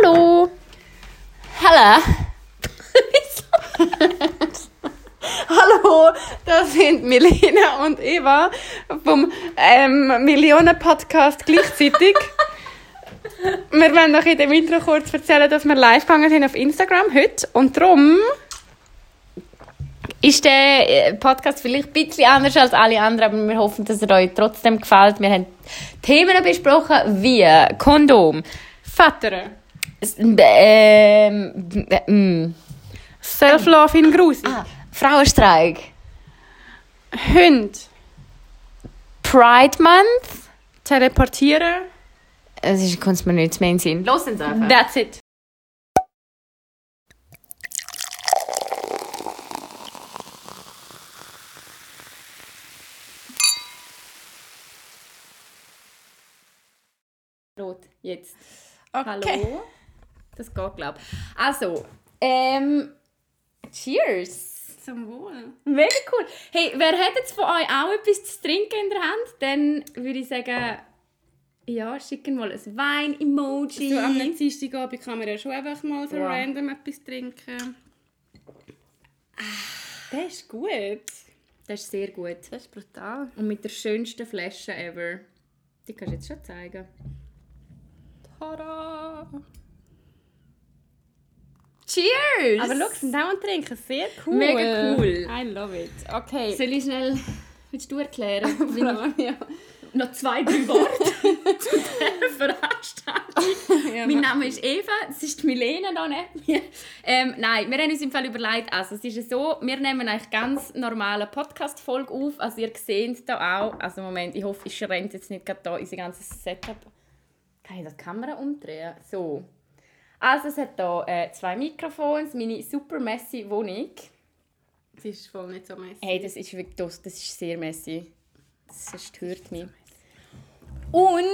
Hallo! Hallo! Hallo, das sind Milena und Eva vom ähm, Millionen-Podcast gleichzeitig. wir wollen noch in dem Intro kurz erzählen, dass wir live gegangen sind auf Instagram heute. Und darum ist der äh, Podcast vielleicht ein bisschen anders als alle anderen, aber wir hoffen, dass er euch trotzdem gefällt. Wir haben Themen besprochen wie Kondom, Vater, ähm, ähm, Self-Love in Grusi, ah, Frauenstreik, Hund, Pride Month. Teleportieren. Es ist, kommt mir nicht mehr in Sinn. Los uns einfach. That's it. Rot, jetzt. Okay. Hallo. Das geht, glaube ich. Also, ähm, cheers. Zum Wohl. Mega cool. Hey, wer hat jetzt von euch auch etwas zu trinken in der Hand? Dann würde ich sagen, ja, schicken mal ein Wein-Emoji. So am Dienstagabend kann man ja schon einfach mal so Ja. random etwas trinken. Der ist gut. Das ist sehr gut. Das ist brutal. Und mit der schönsten Flasche ever. Die kannst du jetzt schon zeigen. Tada! Cheers! Aber schau, sind auch am Trinken. Sehr cool. Mega cool. I love it. Okay. Soll ich schnell... Willst du erklären? wie ja. noch zwei, drei Worte zu dieser Veranstaltung. Ja, mein. Name ist Eva, das ist Milena da neben mir. Ähm, nein, wir haben uns im Fall überlegt, also es ist ja so, wir nehmen eigentlich ganz normale Podcast-Folge auf, also ihr seht da auch, also Moment, ich hoffe, ich schränke jetzt nicht gerade da unser ganzes Setup. Kann ich das die Kamera umdrehen? So. Also es hat hier äh, zwei Mikrofone, meine super messy Wohnung. Das ist voll nicht so messy. Hey, das ist wirklich das, das ist sehr messy. Das stört mich. Und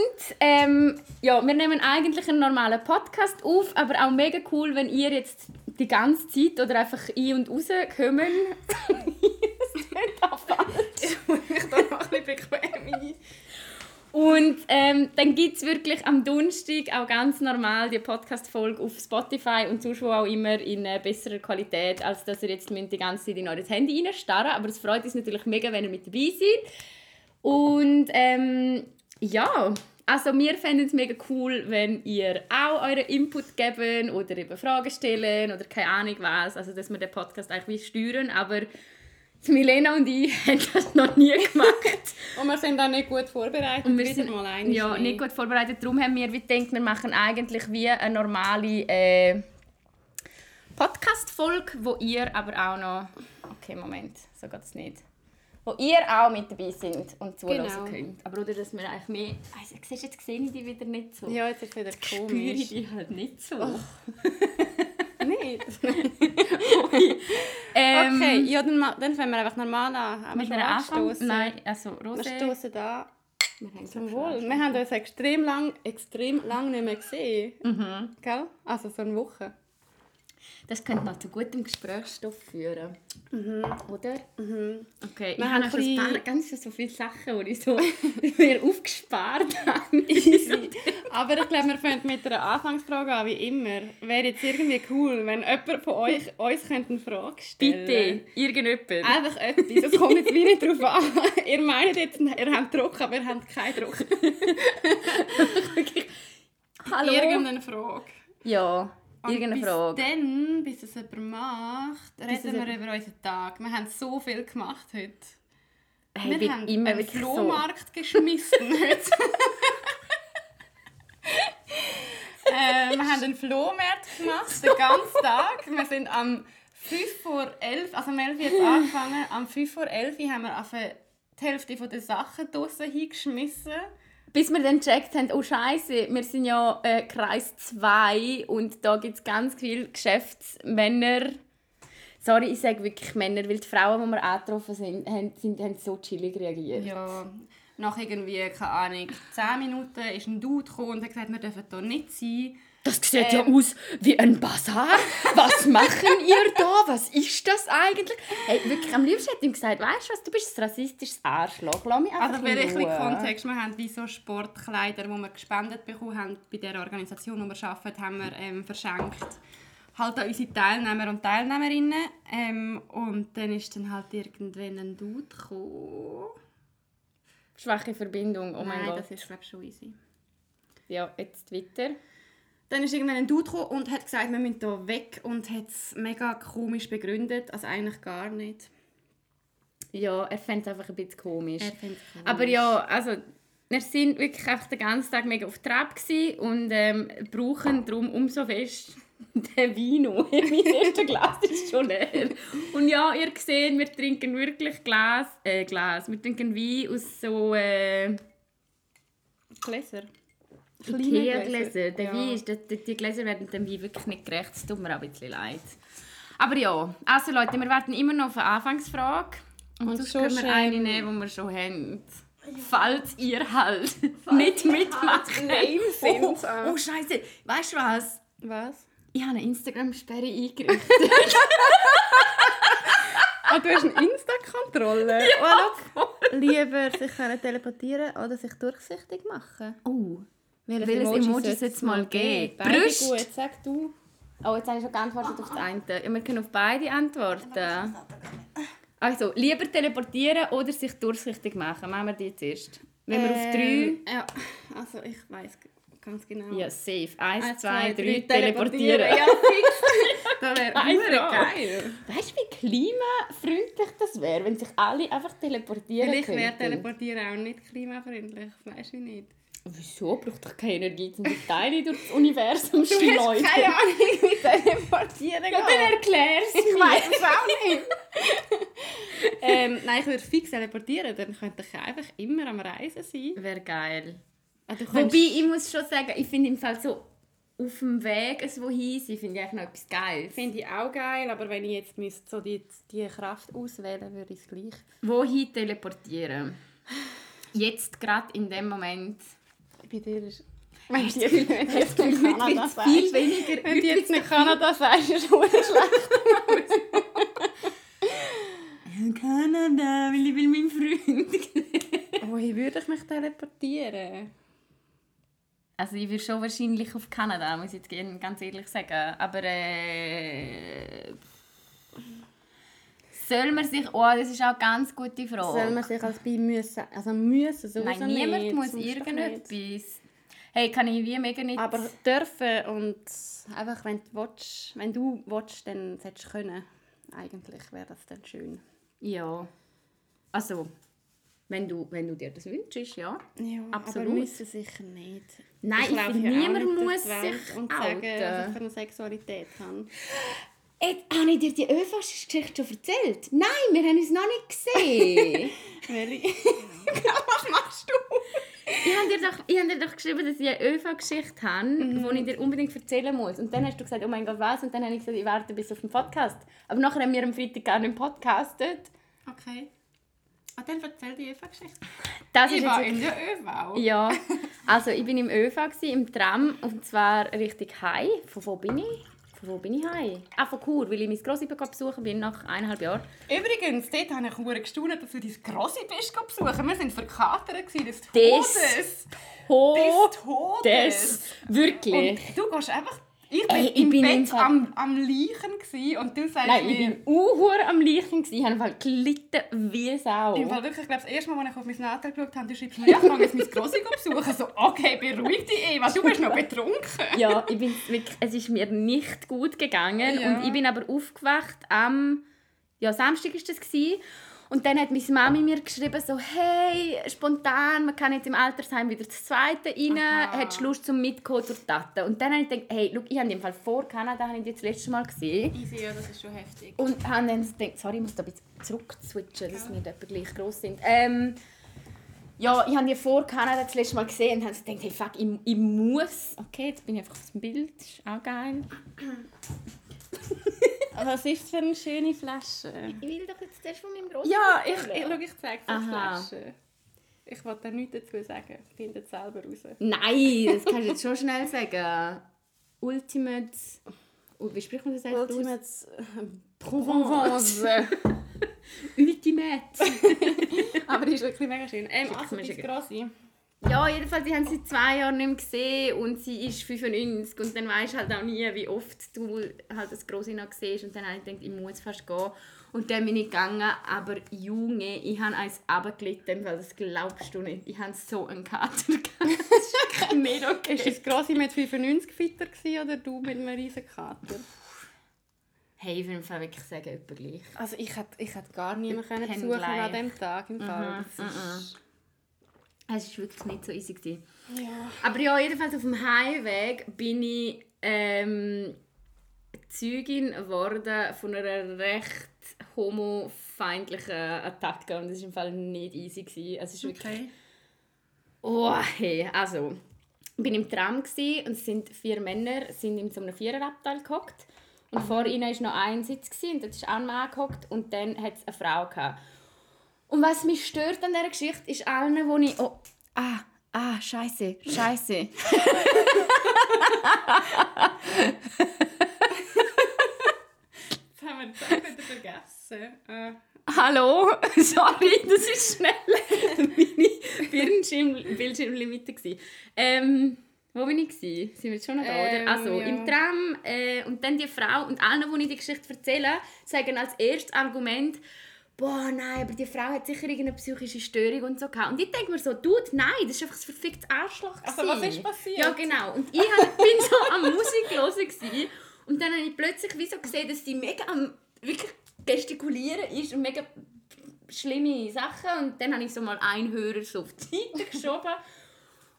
ähm, ja, wir nehmen eigentlich einen normalen Podcast auf, aber auch mega cool, wenn ihr jetzt die ganze Zeit oder einfach ein- und raus kommen. das klingt auch falsch. ich da noch ein bisschen bequem. Und ähm, dann gibt es wirklich am Donnerstag auch ganz normal die Podcast-Folge auf Spotify und sonst auch immer in äh, besserer Qualität, als dass ihr jetzt die ganze Zeit in euer Handy reinstarren Aber es freut uns natürlich mega, wenn ihr mit dabei seid. Und ähm, ja, also wir fänden es mega cool, wenn ihr auch euren Input geben oder eben Fragen stellen oder keine Ahnung was. Also dass wir den Podcast eigentlich wie steuern, aber die Milena und ich haben das noch nie gemacht. Und wir sind auch nicht gut vorbereitet. Und wir sind mal einmal ja, nicht gut vorbereitet. Darum haben wir gedacht, wir machen eigentlich wie eine normale äh, Podcast-Folge, wo ihr aber auch noch... Okay, Moment, so geht es nicht. Wo ihr auch mit dabei sind und zuhören Genau. könnt. Aber oder, dass wir eigentlich mehr... Also, siehst du, jetzt sehe ich die wieder nicht so. Ja, jetzt ist es wieder Spüre komisch. ich die halt nicht so. Nicht? Ähm, Okay, ja, dann, dann fangen wir einfach normal an. Wir Mit einer Anfang... angestoßen? Nein, also Wir Rosé... stoßen an. Wir haben Zum Wohl. Wir haben uns extrem lang, extrem lang nicht mehr gesehen. Mhm. Gell? Also so eine Woche. Das könnte noch zu gutem Gesprächsstoff führen. Oder? Mhm. Okay, Wir ich haben habe ein paar, bisschen- ganz so viele Sachen, die ich so mir aufgespart habe. Aber ich glaube, wir fangen mit einer Anfangsfrage an, wie immer. Wäre jetzt irgendwie cool, wenn jemand von euch uns könnte eine Frage stellen Bitte, irgendjemand. Einfach etwas. Es kommt jetzt wie nicht drauf an. Ihr meint jetzt, ihr habt Druck, aber ihr habt keinen Druck. Hallo? Irgendeine Frage. Ja, irgendeine bis Frage. dann, bis es jemand macht, reden wir über unseren Tag. Wir haben so viel gemacht heute. Hey, wir haben immer einen wirklich so. Flohmarkt geschmissen heute. äh, wir haben einen Flohmarkt gemacht, den ganzen Tag. Wir sind am 5 vor 11, also um 11 Uhr jetzt angefangen. Am 5 vor 11 Uhr haben wir auf die Hälfte der Sachen draussen hingeschmissen. Bis wir dann gecheckt haben, oh Scheiße, wir sind ja äh, Kreis 2 und da gibt es ganz viele Geschäftsmänner. Sorry, ich sage wirklich Männer, weil die Frauen, die wir angetroffen sind, haben, sind, haben so chillig reagiert. Ja, Nach irgendwie, keine Ahnung, 10 Minuten ist ein Dude gekommen und hat gesagt, wir dürfen hier nicht sein. Das sieht ja aus wie ein Bazar. Was machen ihr da? Was ist das eigentlich? Hey, wirklich, am liebsten hätte ich ihm gesagt, weißt du was, du bist ein rassistisches Arschloch. Lass mich einfach Also für ein. Kontext, wir haben wie so Sportkleider, die wir gespendet bekommen haben, bei der Organisation, wo wir arbeiten, haben wir ähm, verschenkt. Halt an unsere Teilnehmer und Teilnehmerinnen. Ähm, und dann ist dann halt irgendwann ein Dude gekommen. Schwache Verbindung, oh mein Nein, Gott. das ist glaube schon easy. Ja, jetzt weiter. Dann ist irgendwann ein Dude gekommen und hat gesagt, wir müssen hier weg und hat es mega komisch begründet, also eigentlich gar nicht. Ja, er fände es einfach ein bisschen komisch. Er komisch. Aber ja, also wir sind wirklich einfach den ganzen Tag mega auf Trab und ähm, brauchen darum umso fest den Vino. mein erstes Glas ist schon leer. Und ja, ihr seht, wir trinken wirklich Glas, äh, Glas. Wir trinken Wein aus so äh, Gläser. Ikea-Gläser. Der Ja. Wein ist, die, die- Gläser werden dem Wein wirklich nicht gerecht. Es tut mir auch ein bisschen leid. Aber ja, also Leute, wir warten immer noch auf eine Anfangsfrage. Und, Und sonst so können wir schön- eine nehmen, die wir schon haben. Falls ihr halt nicht mitmacht. Name Oh, sind. oh Scheiße. Weißt du was? Was? Ich habe eine Instagram-Sperre eingerichtet. Ah, du hast eine Insta-Kontrolle? Ja, Lieber sich können teleportieren oder sich durchsichtig machen? oh. Welches, Welches Emoji sollte soll es mal geben? Beide Brüste? gut, sag du. Oh, jetzt habe ich schon geantwortet auf das eine. Ja, wir können auf beide antworten. Also, lieber teleportieren oder sich durchsichtig machen. Machen wir die zuerst. Wenn wir auf drei... Ähm, Ja, also ich weiß ganz genau. Ja, safe. Eins, Eins, zwei, drei, teleportieren. teleportieren. Ja, fix. das wäre geil. Weißt du, wie klimafreundlich das wäre, wenn sich alle einfach teleportieren Vielleicht wäre könnten? Teleportieren auch nicht klimafreundlich. Das weißt du nicht. Wieso? Braucht doch keine Energie, um die Teile durch das Universum Du hast schleudern. keine Ahnung, wie Teleportieren Ja, dann erklär's Ich weiß es auch nicht. ähm, nein, ich würde fix teleportieren, dann könnte ich einfach immer am Reisen sein. Wäre geil. Ah, Wobei, ich muss schon sagen, ich finde im Fall so auf dem Weg es wohin sein, finde ich eigentlich noch etwas Geiles. Finde ich auch geil, aber wenn ich jetzt müsste so die, die Kraft auswählen würde ich es gleich. Wohin teleportieren? Jetzt gerade in dem Moment. Bei dir ist... Wenn du jetzt, Heute Kanada sagst. viel weniger. Wenn du jetzt nicht Kanada sagst, ist es schlecht. Kanada, weil ich will meinen Freund. Wohin würde ich mich teleportieren? Also ich würde schon wahrscheinlich auf Kanada, muss ich jetzt ganz ehrlich sagen. Aber äh, soll man sich... Oh, das ist auch eine ganz gute Frage. Soll man sich als bei müssen, also müssen sowieso Nein, niemand nicht, muss irgendetwas... Hey, kann ich wie mega nicht... Aber dürfen und einfach, wenn du willst, wenn du willst, dann solltest du können. Eigentlich wäre das dann schön. Ja. Also, wenn du, wenn du dir das wünschst, ja. Ja, Absolut. aber müssen sicher nicht. Nein, ich ja auch niemand muss sich und sagen, was ich eine Sexualität habe. Ey, habe ich dir die ÖV-Geschichte schon erzählt? Nein, wir haben uns noch nicht gesehen. Welche? was machst du? ich habe dir, doch- ich hab dir doch geschrieben, dass ich eine ÖV-Geschichte habe, die ich dir unbedingt erzählen muss. Und dann hast du gesagt, oh mein Gott, was? Und dann habe ich gesagt, ich warte bis auf den Podcast. Aber nachher haben wir am Freitag gar nicht podcastet. Okay. Ah, dann erzähl die Eva-Geschichte. Das ist Ich jetzt war wirklich- in der ÖV. Ja, also ich bin im ÖV, gewesen, im Tram, und zwar Richtung Hai. Von wo bin ich? Wo bin ich Hai? Ah, von Chur, weil ich meine Grossmutter besuchen bin nach eineinhalb Jahren. Übrigens, dort habe ich verdammt gestaunt, dass du dein Grossi bist besuchen. Wir waren verkatert des Des Todes. Des Todes. des. Wirklich. Und du gehst einfach... Ich bin Ey, ich im bin Bett Fall- am, am Leichen und du sagst Nein, ich mir... bin uhr am Leichen. Ich habe Fall gelitten wie Sau. Im Fall wirklich, ich glaube, das erste Mal, als ich auf mein Natal geschaut habe, du schreibst mir, ja, ich kann jetzt mein Grossi besuchen. So, okay, beruhig dich, Eva, du bist noch betrunken. Ja, ich bin wirklich, es ist mir nicht gut gegangen. Ja. Und ich bin aber aufgewacht am ja, Samstag ist das gewesen. Und dann hat meine Mami mir geschrieben, so, hey, spontan, man kann jetzt im Altersheim wieder das Zweite rein, Aha. hättest du Lust zum Mitkommen die Taten? Und dann habe ich gedacht, hey, schau, ich habe im Fall vor Kanada habe ich das letzte Mal gesehen. Easy, ja, das ist schon heftig. Und habe dann gedacht, sorry, ich muss da ein bisschen zurück switchen, dass wir nicht etwa gleich gross sind. Ähm, ja, ich habe die vor Kanada das letzte Mal gesehen und habe gedacht, hey, fuck, ich, ich muss. Okay, jetzt bin ich einfach auf dem Bild, das ist auch geil. Was ist das für eine schöne Flasche? Ich will doch jetzt zuerst von meinem grossen Ja, ich, ich, schau, ich zeige dir die. Flasche. Ich wollte da nichts dazu sagen. Findet es selber raus. Nein, das kannst du jetzt schon schnell sagen. Ultimate... Oh, wie spricht man das eigentlich aus? Ultimate Provence. Ultimate. Aber die ist wirklich mega schön. Ähm, also, mega bist grosse. Ja, jedenfalls, die haben sie zwei Jahren nicht mehr gesehen und sie ist 95 und dann weisst du halt auch nie, wie oft du halt das Grosse noch siehst und dann habe ich gedacht, ich muss fast gehen. Und dann bin ich gegangen, aber Junge, ich habe eins runtergelitten, weil das glaubst du nicht. Ich habe so einen Kater gehabt. Das ist nicht okay. Ist das grosse mit 95 fitter gewesen, oder du mit einem riesen Kater? Hey, ich würde im Fall wirklich sagen, etwa gleich. Also ich hätte, ich hätte gar niemanden besuchen an diesem Tag im Fall. Das ist, Es war wirklich nicht so easy. Gewesen. ja. Aber ja, jedenfalls auf dem Heimweg bin ich ähm, Zeugin geworden von einer recht homofeindlichen Attacke und das war im Fall nicht easy. Gewesen. Es ist wirklich... Okay. Oh, hey, also... Ich bin im Tram und es sind vier Männer sind in so einem Viererabteil gehockt und vor ihnen war noch ein Sitz und dort ist auch ein Mann gehockt und dann hat es eine Frau gehabt. Und was mich stört an dieser Geschichte ist allen, wo ich... Oh, ah, ah, scheiße, scheiße. Das haben wir das wieder vergessen. Äh, Hallo, sorry, das ist schnell meine Bildschirm Bildschirmlimite. Ähm, wo bin ich gsi? Sind wir jetzt schon noch da, Ähm, oder? Also ja. im Tram äh, und dann die Frau und allen, die ich die Geschichte erzähle, sagen als erstes Argument, boah, nein, aber die Frau hat sicher irgendeine psychische Störung und so gehabt. Und ich denke mir so, Dude, nein, das ist einfach ein verficktes Arschloch Also, gewesen. was ist passiert? Ja, genau. Und ich hab, bin so am Musik hören und dann habe ich plötzlich wie so gesehen, dass sie mega am wirklich gestikulieren ist und mega schlimme Sachen. Und dann habe ich so mal einen Hörer so auf die Seite geschoben.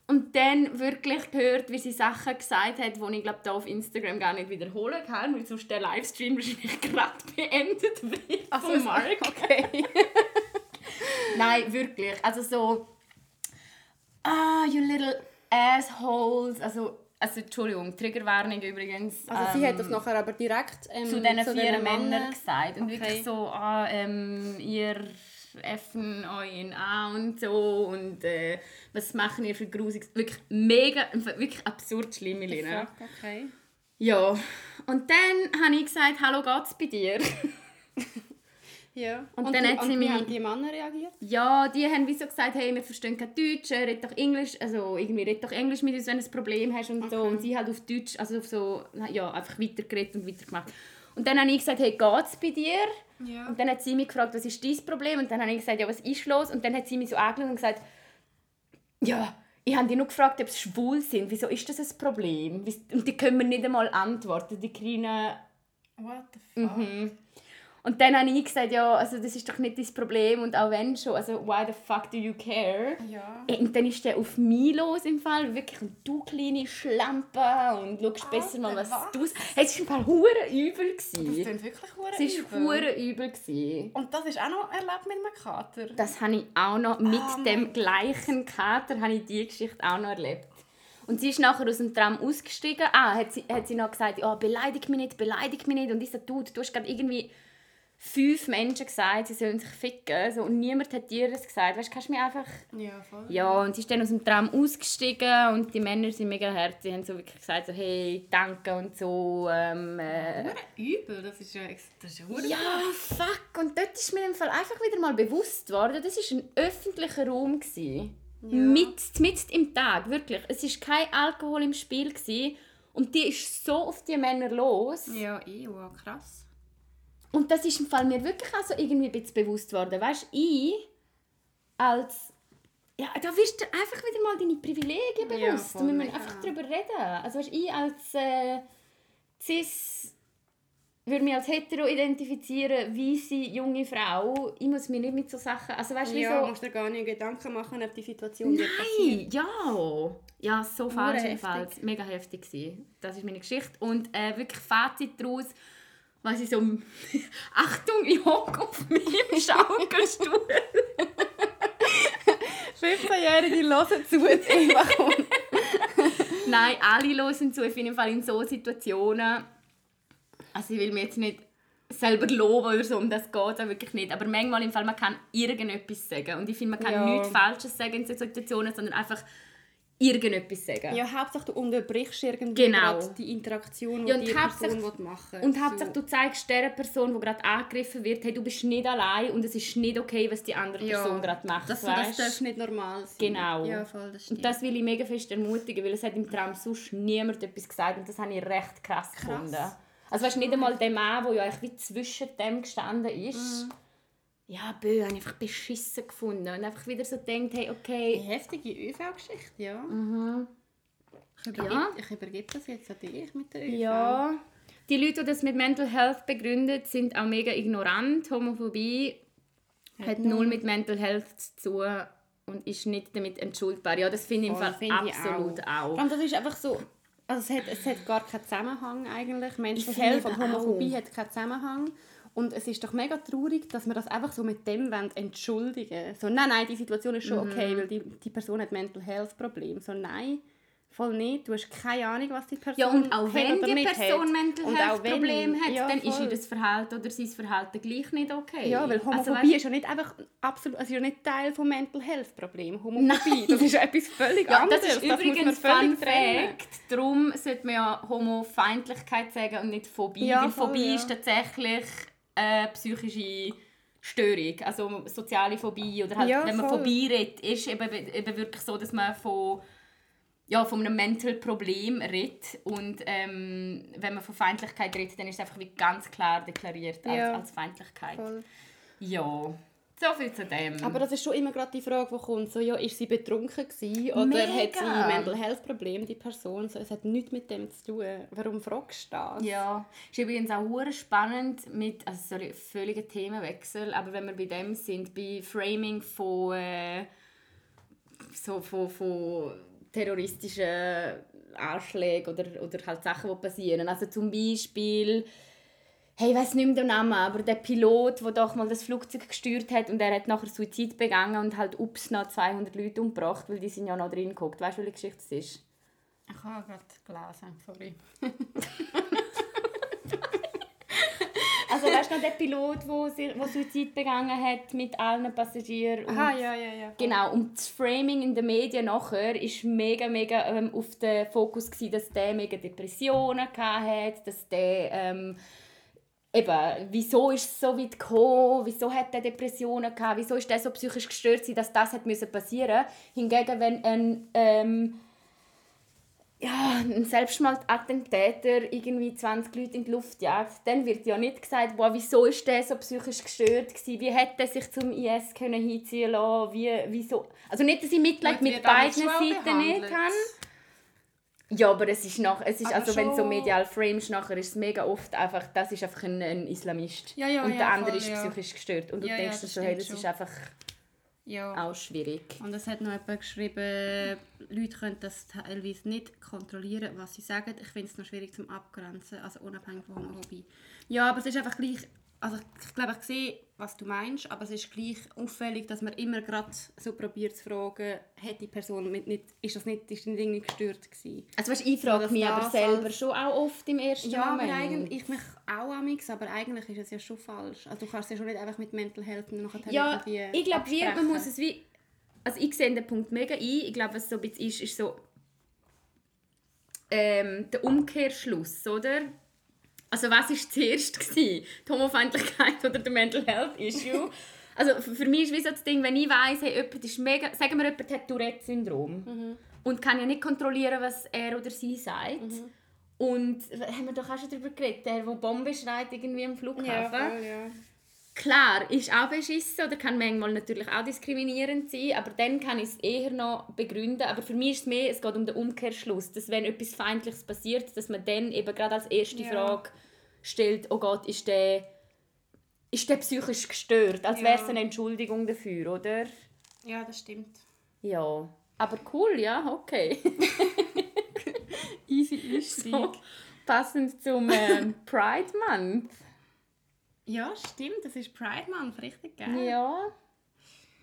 Und dann wirklich gehört, wie sie Sachen gesagt hat, die ich glaube da auf Instagram gar nicht wiederholen kann, weil sonst der Livestream wahrscheinlich gerade beendet wird also, von Mark. Okay. Nein, wirklich. Also so, ah, you little assholes. Also, also Entschuldigung, Triggerwarnung übrigens. Also sie hat das ähm, nachher aber direkt ähm, zu diesen vier Männern gesagt. Und Okay. wirklich so, ah, ähm, ihr effen euch in an und so und äh, was machen ihr für Grusiges. Wirklich mega, wirklich absurd schlimme Lena. Fuck, okay. Ja, und dann habe ich gesagt, hallo, geht's bei dir? Ja. Und Und, dann die, hat sie und wie mich- haben die Männer reagiert? Ja, die haben wie so gesagt, hey, wir verstehen kein Deutsch, äh, red doch Englisch, also irgendwie red doch Englisch mit uns, wenn du ein Problem hast und so. Okay. Und sie halt auf Deutsch, also auf so, ja, einfach weitergeredet und weitergemacht. Und dann habe ich gesagt, hey, geht's bei dir? Ja. Und dann hat sie mich gefragt, was ist dein Problem? Und dann habe ich gesagt, ja, was ist los? Und dann hat sie mich so angeschaut und gesagt, ja, ich habe dich nur gefragt, ob sie schwul sind. Wieso ist das ein Problem? Und die können mir nicht einmal antworten, die kleinen What the fuck? Mhm. Und dann habe ich gesagt, ja, also das ist doch nicht dein Problem und auch wenn schon, also why the fuck do you care? Ja. Und dann ist der auf mich los im Fall, wirklich und du kleine Schlampe und schaust besser mal, was, was? du... Hey, es war im Fall hure übel. Das klingt wirklich hure Es war übel. hure übel. gewesen. Und das ist auch noch erlebt mit einem Kater? Das habe ich auch noch, mit Oh dem gleichen Kater habe ich diese Geschichte auch noch erlebt. Und sie ist nachher aus dem Tram ausgestiegen. Ah, hat sie, hat sie noch gesagt, oh, beleidig mich nicht, beleidig mich nicht. Und ich so, du, du hast gerade irgendwie fünf Menschen gesagt, sie sollen sich ficken. So, und niemand hat dir das gesagt. Weißt du, kannst du mir einfach... Ja, voll. Ja, und sie ist dann aus dem Tram ausgestiegen und die Männer sind mega herzig. Sie haben so wirklich gesagt, so, hey, danke und so. Ähm, äh, übel, das ist ja, das ist ja ja, fuck. Und dort ist mir im Fall einfach wieder mal bewusst worden, das war ein öffentlicher Raum. Gewesen. Mit, mit im Tag, wirklich. Es war kein Alkohol im Spiel. Gewesen. Und die ist so auf die Männer los. Ja, ew, krass. Und das ist im Fall mir wirklich also irgendwie ein bisschen bewusst worden. Weißt du, ich als... Ja, da wirst du einfach wieder mal deine Privilegien Ja, bewusst. und wir müssen mega. einfach darüber reden. Also weißt, ich als äh, cis würde mich als hetero identifizieren, weiße junge Frau. Ich muss mir nicht mit so Sachen... Also weißt du, Ja, wieso... musst dir gar nicht Gedanken machen, ob die Situation. Nein, ja. Ja, so falsch im. Fall. Mega heftig gewesen. Das ist meine Geschichte. Und äh, wirklich Fazit daraus, was ich so... Achtung, ich hocke auf meinem Schaukelstuhl. 15-Jährige hören zu, jetzt einfach. Nein, alle hören zu. Ich finde im Fall in so Situationen... Also ich will mir jetzt nicht selber loben oder so, um das geht auch wirklich nicht. Aber manchmal im Fall, man kann irgendetwas sagen. Und ich finde, man kann Ja. nichts Falsches sagen in solchen Situationen, sondern einfach irgendetwas sagen. Ja, Hauptsache du unterbrichst irgendwie Genau. die Interaktion, die Ja, und die Person machen Und So. Hauptsache, du zeigst der Person, die gerade angegriffen wird, hey, du bist nicht allein und es ist nicht okay, was die andere Ja, Person gerade macht. Das, so, das darf nicht normal sein. Genau. Ja, voll, das. Und das will ich mega fest ermutigen, weil es hat im Traum sonst niemand etwas gesagt und das habe ich recht krass, gefunden. Also weißt, nicht einmal der Mann, der ja wie zwischen dem gestanden ist. Ja, bö, habe ich einfach beschissen gefunden und einfach wieder so gedacht, hey, Eine okay, heftige ÖV-Geschichte, ja. Ich, übergebe, Ja. ich übergebe das jetzt an dich mit der ÖV. ja. Die Leute, die das mit Mental Health begründen, sind auch mega ignorant. Homophobie hat null mit Mental Health zu tun und ist nicht damit entschuldbar. Ja, das finde ich im Fall ich absolut Vor auch. allem, das ist einfach so... Also es hat, es hat gar keinen Zusammenhang eigentlich. Mental Health und auch. Homophobie hat keinen Zusammenhang. Und es ist doch mega traurig, dass wir das einfach so mit dem entschuldigen So, nein, nein, die Situation ist schon Mhm. okay, weil die, die Person hat Mental Health Problem. So, nein, voll nicht. Du hast keine Ahnung, was die Person Ja, und auch hat wenn die Person hat. Mental Und Health auch wenn- Problem hat, ja, dann ist voll. ihr das Verhalten oder sein Verhalten gleich nicht okay. Ja, weil Also, Homophobie weisst- ist ja nicht einfach absolut, also ist ja nicht Teil vom Mental Health Problem. Homophobie, das ist ja etwas völlig ja, anderes. das ist muss man übrigens völlig Fun. Fact. Darum sollte man ja Homofeindlichkeit sagen und nicht Phobie. Ja, weil voll, Phobie ja. ist tatsächlich eine psychische Störung. Also soziale Phobie oder halt, Ja, wenn man voll. Phobie redet, ist eben, eben wirklich so, dass man von ja, von einem Mental Problem redet und ähm, wenn man von Feindlichkeit redet, dann ist es einfach wie ganz klar deklariert als, Ja. als Feindlichkeit. Voll. Ja, so viel zu dem. Aber das ist schon immer gerade die Frage, die kommt, so, ja, ist sie betrunken gewesen oder Mega. hat sie Mental Health Problem, die Person? So, es hat nichts mit dem zu tun. Warum fragst du das? Ja, ist übrigens auch spannend mit, also sorry, völliger Themenwechsel, aber wenn wir bei dem sind, bei Framing von, äh, so von, von terroristischen Anschlägen oder, oder halt Sachen, die passieren. Also zum Beispiel, hey, ich weiß nicht mehr den Namen, aber der Pilot, der doch mal das Flugzeug gesteuert hat und er hat nachher Suizid begangen und halt ups noch 200 Leute umgebracht, weil die sind ja noch drin geguckt. Weißt du, welche Geschichte es ist? Ich habe gerade gelesen, sorry. Also weißt du noch der Pilot, wo Suizid begangen hat mit allen Passagieren? Aha, ja, ja, ja. Genau, und das Framing in den Medien nachher ist mega, mega ähm, auf den Fokus gewesen, dass der mega Depressionen hatte, dass der ähm, eben, wieso ist es so weit gekommen, wieso hat er Depressionen gehabt, wieso ist der so psychisch gestört dass das hat müssen passieren. Hingegen, wenn ein ähm, ja, ein Selbstmordattentäter irgendwie 20 Leute in die Luft jagt, dann wird ja nicht gesagt, boah, wieso ist der so psychisch gestört gewesen, wie hätte er sich zum IS können hinziehen lassen, wie, wieso... Also nicht, dass ich Mitleid mit beiden Seiten nicht habe. Ja, aber es ist nach, es ist Aber also wenn du so medial frames nachher ist es mega oft einfach, das ist einfach ein, ein Islamist Ja, ja, und ja, der andere voll, ist ja. psychisch gestört und du Ja, ja, denkst dir das so, hey, das schon. ist einfach ja. auch schwierig. Und es hat noch jemand geschrieben, Leute können das teilweise nicht kontrollieren, was sie sagen. Ich finde es noch schwierig zum Abgrenzen, also unabhängig von Homophobie. Ja, aber es ist einfach gleich, also ich glaube, ich sehe, was du meinst, aber es ist gleich auffällig, dass man immer gerade so probiert zu fragen, hat die Person mit nicht, ist das nicht, ist irgendwie gestört gewesen? Also weißt, ich frage dass mich aber selber als- schon auch oft im ersten Ja, Moment. aber eigentlich, ich mich auch amix, aber eigentlich ist es ja schon falsch. Also du kannst ja schon nicht einfach mit Mental Health nachher Ja, irgendwie ich glaube, wie man muss es wie... Also ich sehe den Punkt mega ein. Ich glaube, was so ein bisschen ist, ist so... Ähm, der Umkehrschluss, oder? Also was war zuerst? Gewesen? Die Homofeindlichkeit oder der Mental Health Issue? also für mich ist wie so das Ding, wenn ich weiss, hey, jemand ist mega... Sagen wir, jemand hat Tourette-Syndrom und kann ja nicht kontrollieren, was er oder sie sagt. Und haben wir doch auch schon darüber geredet, der, der Bombe schreit irgendwie am Flughafen. Ja, voll, ja. Klar, ist auch beschissen oder kann manchmal natürlich auch diskriminierend sein, aber dann kann ich es eher noch begründen. Aber für mich ist es mehr, es geht um den Umkehrschluss, dass wenn etwas Feindliches passiert, dass man dann eben gerade als erste Ja. Frage stellt, oh Gott, ist der, ist der psychisch gestört? Als Ja. wäre es eine Entschuldigung dafür, oder? ja, das stimmt. Ja. Aber cool, ja, okay. Easy Einstieg. so, passend zum ähm, Pride Month. Ja, stimmt, das ist Pride Month, richtig geil. Ja.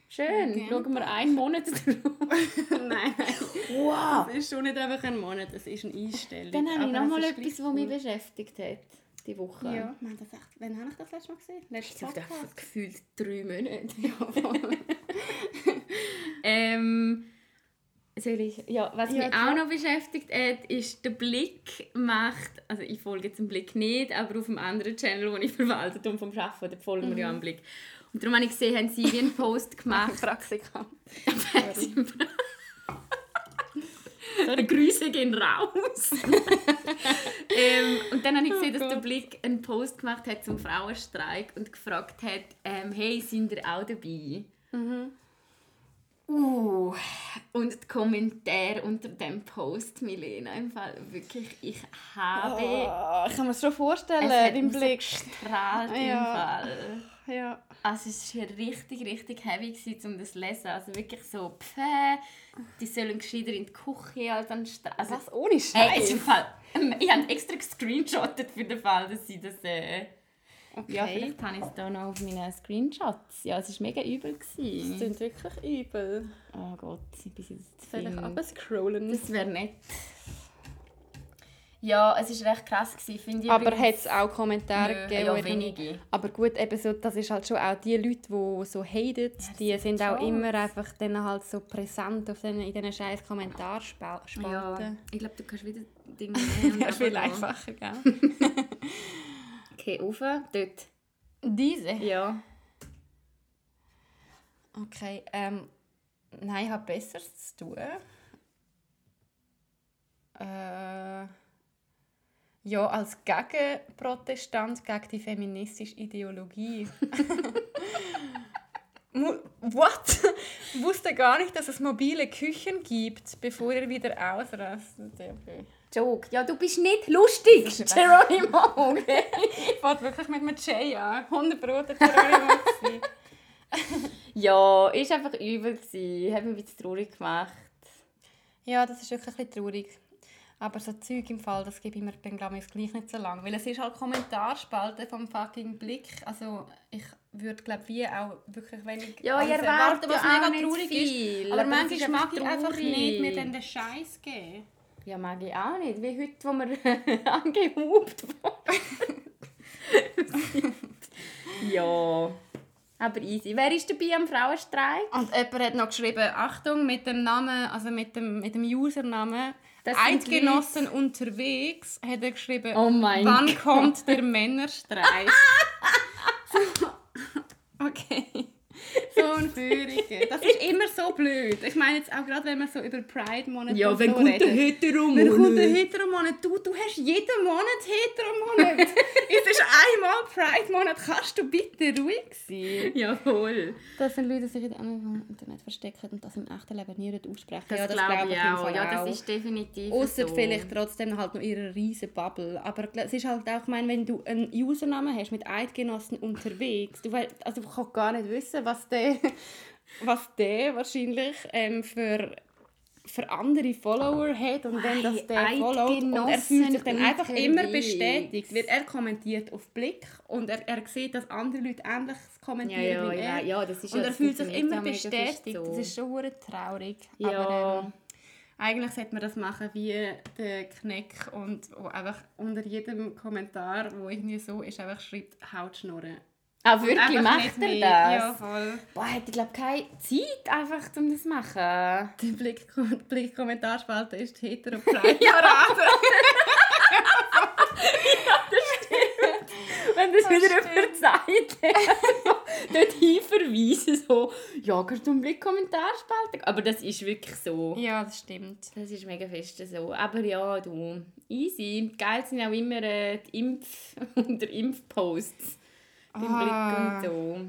Schön. gerne. Schauen wir einen Monat drauf. nein, nein. Wow. Es ist schon nicht einfach ein Monat, es ist eine Einstellung. Dann habe ich Aber noch mal es ist etwas, gleich was mich cool. beschäftigt hat. Die Woche. Ja, wir haben das echt, wann habe ich das letzte Mal gesehen? Letztes Ich dachte, Podcast. gefühlt drei Monate. Ja. Ähm, soll ich, ja, was Ja, mich auch noch beschäftigt hat, ist der Blick macht, also ich folge jetzt dem Blick nicht, aber auf einem anderen Channel, den ich verwaltet und vom Arbeiten, da folgen wir ja am Blick. Und darum habe ich gesehen, haben sie wie einen Post gemacht. Praktikant. Grüße gehen raus. ähm, und dann habe ich gesehen, dass der Gott. Blick einen Post gemacht hat zum Frauenstreik und gefragt hat, ähm, hey, sind ihr auch dabei? Uh, und die Kommentare unter dem Post, Milena, im Fall wirklich, ich habe Oh, ich kann mir das schon vorstellen, es hat im so Blick. gestrahlt im Ja. Fall. Ja. Also es war richtig, richtig heavy, gewesen, um das zu lesen. Also wirklich so, pfäh, die sollen gescheiter in die Küche als an Strand. Also, Was ohne Scheiß. Fall, ich habe extra gescreenshottet für den Fall, dass sie das... Äh, okay. Ja, vielleicht habe ich es da noch auf meinen Screenshots. Ja, es war mega übel. Das Gewesen. sind wirklich übel. Oh Gott, ich bin jetzt Soll ich? Das wäre nett. Ja, es war recht krass, gewesen, finde ich. Aber hat es auch Kommentare Nö, gegeben? ja, wenige. Aber gut, eben so, das ist halt schon auch die Leute, die so haten, die sind auch schon. immer einfach dann halt so präsent auf den, in diesen scheiß Kommentarspalten. Ja, ich glaube, du kannst wieder Dinge ist viel einfach einfacher, gell? Okay, rauf, dort. Diese? Ja. Okay, ähm, nein, ich habe Besseres zu tun. Äh, ja, als Gegenprotestant gegen die feministische Ideologie. What? Ich wusste gar nicht, dass es mobile Küchen gibt, bevor ihr wieder ausrastet. Okay. Joke. Ja, du bist nicht lustig, Geronimo. Okay. Ich fand wirklich mit einem Jay an. 100 Brot der Geronimo ja, ist einfach übel gewesen. Hat mich ein bisschen traurig gemacht. Ja, das ist wirklich ein bisschen traurig. Aber so Zeug im Fall, das gebe ich mir dann glaube ich gleich nicht so lange. Weil es ist halt Kommentarspalte vom fucking Blick. Also ich würde glaube wie auch wirklich wenig Ja, ich alles erwarte was ja mega traurig viel, ist. Aber aber manchmal mag einfach ich einfach nicht mir dann den Scheiß geben. Ja, mag ich auch nicht. Wie heute, wo wir angehupt wurden. ja. Aber easy. Wer ist dabei am Frauenstreik? Und jemand hat noch geschrieben, Achtung, mit dem Namen, also mit dem, mit dem Username Das sind Eidgenossen unterwegs, hat er geschrieben, Oh mein wann Gott. kommt der Männerstreik? so, okay. So ein Führiger. Das ist immer so blöd. Ich meine jetzt auch gerade, wenn man so über Pride-Monat Ja, und wenn so kommt der. Heteromonat? Wann kommt der Heteromonat? Du, du hast jeden Monat Heteromonat. es ist einmal Pride-Monat. Kannst du bitte ruhig sein? Jawohl. Das sind Leute, die sich in im Internet verstecken und das im echten Leben nie aussprechen. Das, ja, glaube glaub ich auch. Fall Ja, das ist definitiv Ausser so. vielleicht trotzdem halt noch ihre riesen Bubble. Aber es ist halt auch, ich meine, wenn du einen Usernamen hast mit Eidgenossen unterwegs, du, weißt, also du kannst gar nicht wissen, was der, was der wahrscheinlich ähm, für, für andere Follower hat und wenn das der Hey, followt und er fühlt sich dann einfach immer bestätigt, weil er kommentiert auf Blick und er, er sieht, dass andere Leute ähnliches Ja, kommentieren ja, wie ja, er. ja, das ist und ja- er fühlt sich immer ja bestätigt. so. Das ist schon traurig. Ja. Aber, ähm, eigentlich sollte man das machen wie der Kneck und wo einfach unter jedem Kommentar, wo irgendwie so ist, einfach schreibt Hautschnurren. Ah, wirklich? Macht er das? Ja, voll. Boah, hätte ich glaube keine Zeit einfach, um das zu machen. Die Blick, Blick Kommentarspalte ist hetero Pride Parade. Wenn das, wieder jemand sagt, dort hinverweisen, so, ja, kannst du Blick Kommentarspalte? Aber das ist wirklich so. ja, das stimmt. Das ist mega fest so. Aber ja, du, easy. Geil sind auch immer äh, die Impf- und der Impfposts. Beim Ah. Blick und so.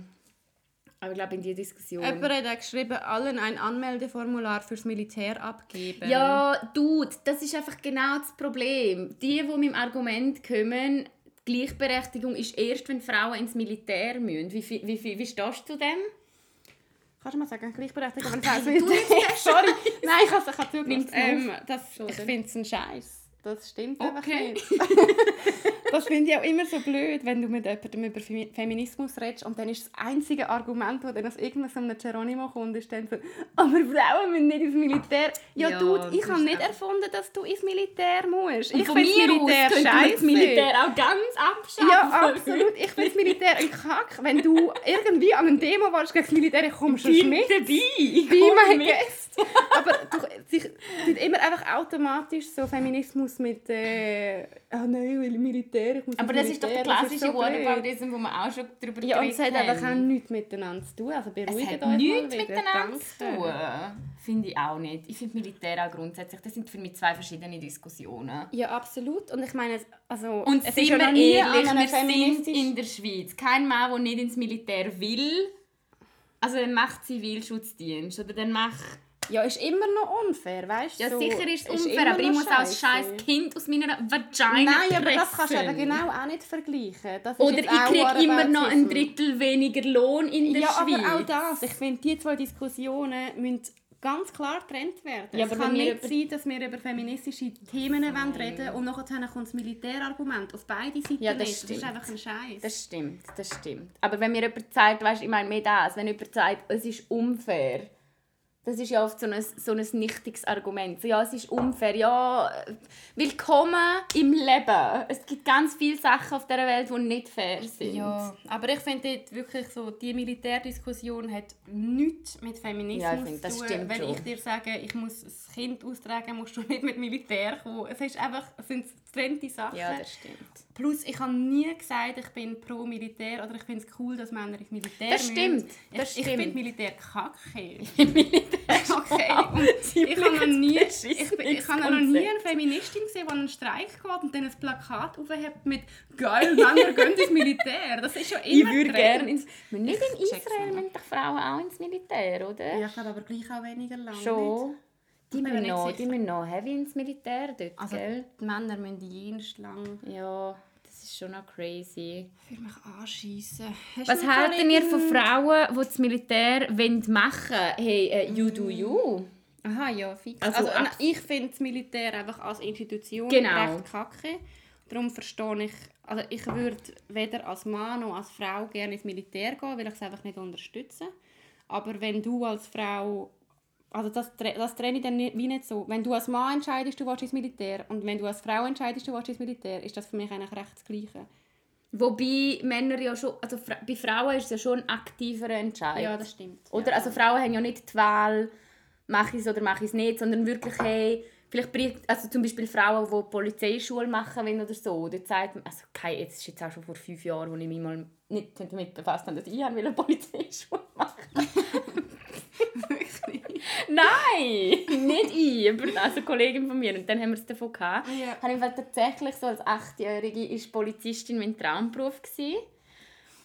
Aber ich glaube, in die Diskussion... Jemand hat auch geschrieben, allen ein Anmeldeformular fürs Militär abgeben. Ja, Dude, das ist einfach genau das Problem. Die, die mit dem Argument kommen, Gleichberechtigung ist erst, wenn Frauen ins Militär müssen. Wie, wie, wie, wie stehst du zu dem? Kannst du mal sagen, Gleichberechtigung, wenn du es Sorry, nein, ich habe es. Nimm's Ähm, das, ich finde es ein Scheiß. Das stimmt einfach Okay. nicht. das finde ich auch immer so blöd, wenn du mit jemandem über Femi- Feminismus redest und dann ist das einzige Argument, das dann aus irgendeinem Geronimo kommt, ist dann so, aber Frauen müssen nicht ins Militär. Ja, Ja, Dude, ich habe nicht erfunden, dass du ins Militär musst. Und ich finde das Militär man das scheiße. Militär auch ganz abschaffen. Ja, absolut. Ich finde das Militär ein Kack. Wenn du irgendwie an einer Demo warst gegen das Militär, kommst du Ich schon bin mit. dabei. Ich Be komme my mit. guest. Aber du, sich tut immer einfach automatisch so Feminismus mit äh, «Ah nein, weil Militär, ich muss Aber das ist doch der Militär», klassische so blöd. Whataboutism, wo wir auch schon darüber Ja, und es hat einfach auch nichts miteinander zu tun. Also Es beruhigt hat euch mal nichts miteinander zu tun. Finde ich auch nicht. Ich finde Militär auch grundsätzlich, das sind für mich zwei verschiedene Diskussionen. Ja, absolut. Und ich meine, also, Und es sind wir ehrlich, wir sind in der Schweiz. Kein Mann, der nicht ins Militär will, also dann macht Zivilschutzdienst oder dann macht... Ja, ist immer noch unfair, weißt du? Ja, so, sicher ist es unfair, aber ich muss auch als scheiß Kind aus meiner Vagina Nein, aber das kannst du pressen. eben genau auch nicht vergleichen. Ist Oder ich kriege immer noch ein. Drittel weniger Lohn in der Ja, Schweiz. aber auch das. Ich finde, die zwei Diskussionen müssen ganz klar getrennt werden. Ja, es kann nicht sein, dass wir über feministische Themen wollen reden und nachher kommt das Militärargument auf beide Seiten Ja, das nicht. Das ist einfach ein Scheiß. Das stimmt, das stimmt. Aber wenn mir jemand sagt, weißt, ich meine mehr das, wenn jemand sagt, es ist unfair, das ist ja oft so ein, so ein nichtiges Argument. So, ja, es ist unfair. Ja, willkommen im Leben. Es gibt ganz viele Sachen auf dieser Welt, die nicht fair sind. Ja, aber ich finde wirklich so, die Militärdiskussion hat nichts mit Feminismus Ja, das zu tun. Wenn schon. ich dir sage, ich muss ein Kind austragen, musst du nicht mit Militär kommen. Es ist einfach, sind getrennte Sachen. Ja, das stimmt. Plus, ich habe nie gesagt, ich bin pro Militär oder ich finde es cool, dass Männer ins Militär Das stimmt, das ich, Ich stimmt. finde Militär kacke. Militär Okay, und ich habe noch nie, ich, bin- ich habe noch nie eine Feministin gesehen, die einen Streik geht und dann ein Plakat aufhebt mit «Geil, Männer gehen ins Militär». Das ist ja Ich immer würde Trend. gerne ins... Nicht in Israel müssen doch Frauen auch ins Militär, oder? Ja, ich glaube aber gleich auch weniger lang. Nicht? Die müssen, noch, die müssen noch heavy ins Militär dort, Also gell? die Männer müssen jenst lang Ja, das ist schon noch crazy. für mich anschiessen. Hast Was halten ihr von? Frauen, die das Militär wollen machen wollen? Hey, äh, you do you. Aha, ja, fix. Also Also, ich finde das Militär einfach als Institution Genau. recht kacke. Darum verstehe ich, also ich würde weder als Mann noch als Frau gerne ins Militär gehen, weil ich es einfach nicht unterstütze. Aber wenn du als Frau, also das, das trenne ich dann nicht, wie nicht so. Wenn du als Mann entscheidest, du willst ins Militär und wenn du als Frau entscheidest, du willst ins Militär, ist das für mich eigentlich recht das Gleiche. Wobei Männer ja schon, also bei Frauen ist es ja schon ein aktiverer Entscheid. Ja, das stimmt. Oder? ja. Also Frauen haben ja nicht die Wahl, mache ich es oder mache ich es nicht, sondern wirklich, hey, vielleicht also zum Beispiel Frauen, die Polizeischule machen wollen oder so, dort sagt also okay, jetzt ist jetzt auch schon vor fünf Jahren, wo ich mich mal nicht damit befasst habe, dass ich eine Polizeischule machen Nein, nicht ich, aber also eine Kollegin von mir. Und dann haben wir es davon gehabt. Ja. Habe ich Fall tatsächlich so als Achtjährige ist Polizistin mein Traumberuf gewesen.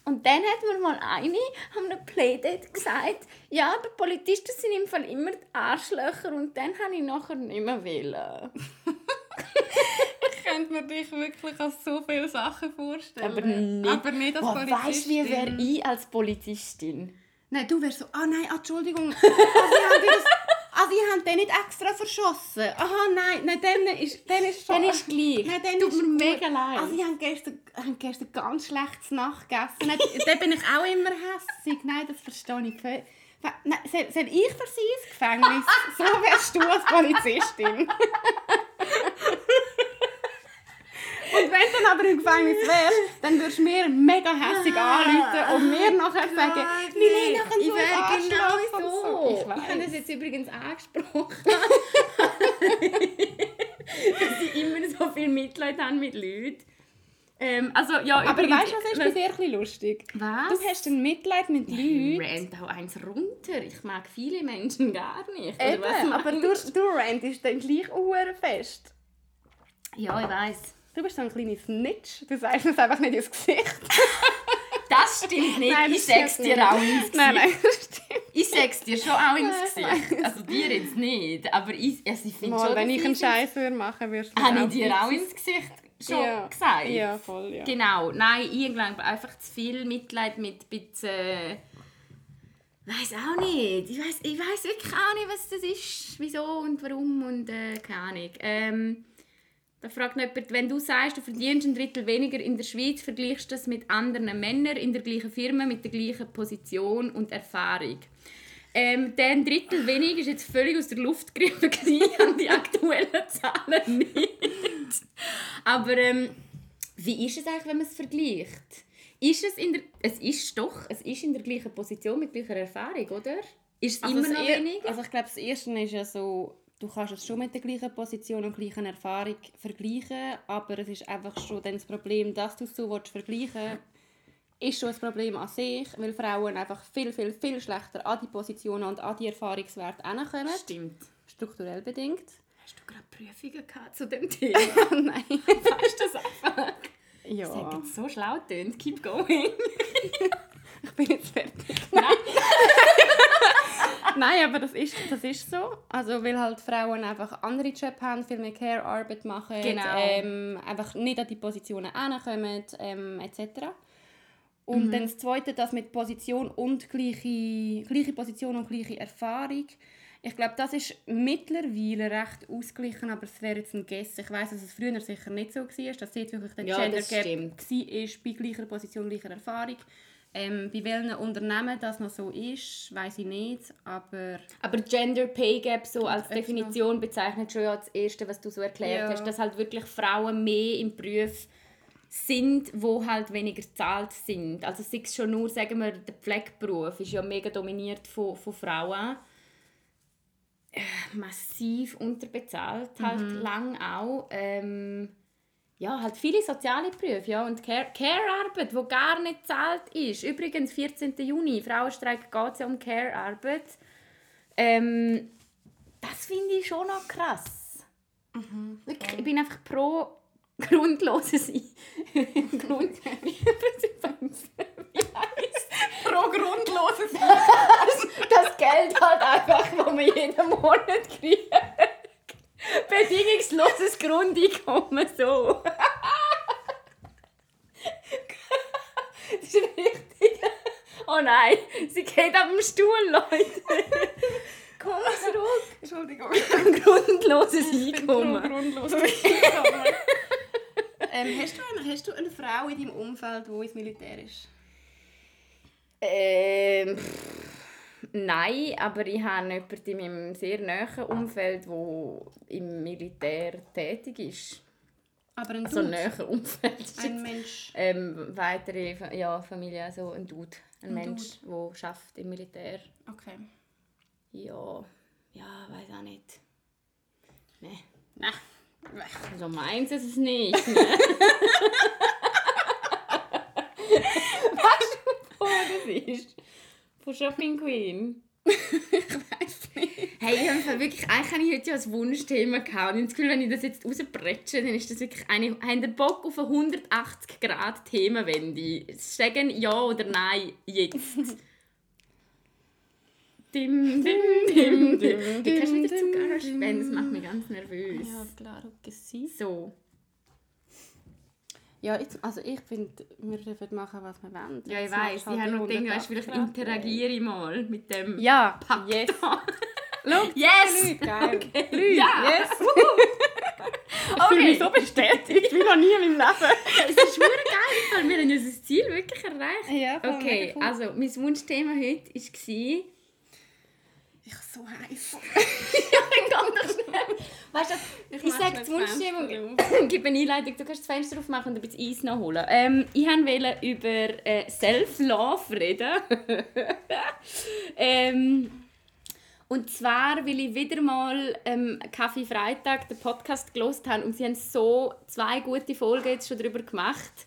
Und dann hat mir mal eine an einem Playdate gesagt, ja, aber Polizisten sind im Fall immer die Arschlöcher und dann habe ich nachher nicht mehr wollen. Ich könnte mir dich wirklich als so viele Sachen vorstellen. Aber nicht, Aber nicht als Boah, Polizistin. Weißt du, wie wäre ich als Polizistin? Nein, du wärst so, ah nein, ah, Entschuldigung. Also, ich habe das, also, ich habe den nicht extra verschossen. Aha, nein, nein, dann ist, dann ist schon... Dann ist gleich. Nein, dann Tut ist mir mega leid. Also, ich habe gestern, habe gestern ganz schlechtes Nacht gegessen. Nein, dann bin ich auch immer hässig. Nein, das verstehe ich völlig. Nein, soll, soll ich für sie ins Gefängnis? So wärst du als Polizistin. Und wenn du dann aber im Gefängnis wärst, dann würdest du mir mega hässig anrufen und mir nachher sagen, Milena, kann ich so ein genau so. Ich Ich, habe das jetzt übrigens angesprochen. dass ich immer so viel Mitleid habe mit Leuten. Ähm, also, ja, Aber übrigens- weißt du, was ist bei dir ein bisschen lustig? Was? Du hast ein Mitleid mit Ich Leuten. rant auch eins runter. Ich mag viele Menschen gar nicht. Oder Eben, was aber du, du rantest dann gleich fest. Ja, ich weiß. Du bist so ein kleiner Snitch. Du sagst es einfach nicht ins Gesicht. Das stimmt nicht. Nein, ich das sag's stimmt dir nicht. auch ins Gesicht. Nein, nein, das stimmt. Ich sag's dir schon auch ins Nein, Gesicht. Also dir jetzt nicht. Aber ich, also ich finde schon, wenn ich einen Scheiß würde machen, würdest du Habe ich dir auch ins Gesicht schon ja. gesagt? Ja, voll, ja. Genau. Nein, ich glaube einfach zu viel Mitleid mit ein bisschen... weiß auch nicht. Ich weiß ich wirklich auch nicht, was das ist, wieso und warum und äh, keine Ahnung. Ähm, Da fragt noch jemand, wenn du sagst, du verdienst ein Drittel weniger in der Schweiz, vergleichst du das mit anderen Männern in der gleichen Firma mit der gleichen Position und Erfahrung. Ähm, der ein Drittel weniger ist jetzt völlig aus der Luft gegriffen an die aktuellen Zahlen nicht. Aber ähm, wie ist es eigentlich, wenn man es vergleicht? Ist es in der, es ist doch, es ist in der gleichen Position mit gleicher Erfahrung, oder? Ist es Also immer noch weniger? Also ich glaube, das Erste ist ja so, du kannst es schon mit der gleichen Position und gleichen Erfahrung vergleichen, aber es ist einfach schon dann das Problem, dass du es so willst vergleichen ist schon ein Problem an sich, weil Frauen einfach viel, viel, viel schlechter an die Positionen und an die Erfahrungswerte hinkommen. Stimmt. Strukturell bedingt. Hast du gerade Prüfungen gehabt zu dem Thema? Nein. weißt du das einfach? Das Ja, hat jetzt so schlau getönt. Keep going. ich bin jetzt fertig. Nein, aber das ist, das ist so. Also, weil halt Frauen einfach andere Jobs haben, viel mehr Care-Arbeit machen, Genau. ähm, einfach nicht an die Positionen hinkommen, ähm, etc. Und dann das Zweite, das mit Position und gleiche, gleiche Position und gleiche Erfahrung. Ich glaube, das ist mittlerweile recht ausgeglichen, aber es wäre jetzt ein Guess. Ich weiß, dass es früher sicher nicht so war, dass jetzt wirklich der Ja, Gender Gap war bei gleicher Position, gleicher Erfahrung. Ähm, bei welchen Unternehmen das noch so ist, weiß ich nicht, aber Aber Gender Pay Gap so als. Definition bezeichnet schon ja das Erste, was du so erklärt Ja. hast, dass halt wirklich Frauen mehr im Beruf sind, wo halt weniger gezahlt sind. Also sei es schon nur, sagen wir, der Pflegeberuf ist ja mega dominiert von, von Frauen. Äh, massiv unterbezahlt, halt lang auch. Ähm, ja, halt viele soziale Berufe ja, und Care- Care-Arbeit, die gar nicht gezahlt ist. Übrigens, 14. Juni, Frauenstreik geht es ja um Care-Arbeit. Ähm, das finde ich schon noch krass. Wirklich, ich bin einfach pro grundloses Ein- Grund pro grundloses das Geld halt einfach, das man jeden Monat kriegt. Bedingungsloses Grundeinkommen, so. Das ist richtig. Oh nein, sie geht ab dem Stuhl, Leute. Komm zurück. Entschuldigung. Grundloses Einkommen. grundloses Einkommen. ähm, hast, du eine, hast du eine Frau in deinem Umfeld, die ins Militär ist? Ähm, pff, nein, aber ich habe jemanden in meinem sehr nahen Umfeld, der im Militär tätig ist. Aber ein Also Dude? nahen Umfeld. Ein Mensch. ähm, weitere ja, Familie, also ein Dude. Ein, Ein Mensch, der schafft im Militär. Okay. Ja, ja, weiß auch nicht. Nee. Nein. Also meins ist es nicht. Ne? weißt du, wo das ist? Von Shopping Queen. Weiß nicht. Hey, ich habe wirklich, eigentlich habe ich heute ja ein Wunschthema gehabt. Und ich Gefühl, wenn ich das jetzt rausbretsche, dann ist das wirklich eine... Habt ihr Bock auf eine 180 Grad Themenwende? Sagen ja oder nein jetzt. dim, dim, dim, dim. Du kannst nicht dazu gar spenden, das macht mich ganz nervös. Ja, claro que sí. So. Ja, jetzt, also ich finde, wir dürfen machen, was wir wollen. Ja, ich du Ich halt habe noch gedacht, weißt, 180 vielleicht interagiere ich mal mit dem Ja, Pakt. yes. Schau, yes! Geil. Okay. Leute, Ja! yes. Ich fühle mich so bestätigt wie noch nie in meinem Leben. Es ist wirklich geil, weil wir haben unser Ziel wirklich erreicht. Ja, Okay, also mein Wunschthema heute war... Ich so heiß. Weißt du, ich, ich sage Wunschthema... Fenster Gib eine Einleitung, du kannst das Fenster aufmachen und ein bisschen Eis noch holen. Ähm, ich wollte über äh, Self-Love reden. ähm, und zwar, weil ich wieder mal ähm, Kaffee Freitag, den Podcast gelost habe und sie haben so zwei gute Folgen jetzt schon darüber gemacht.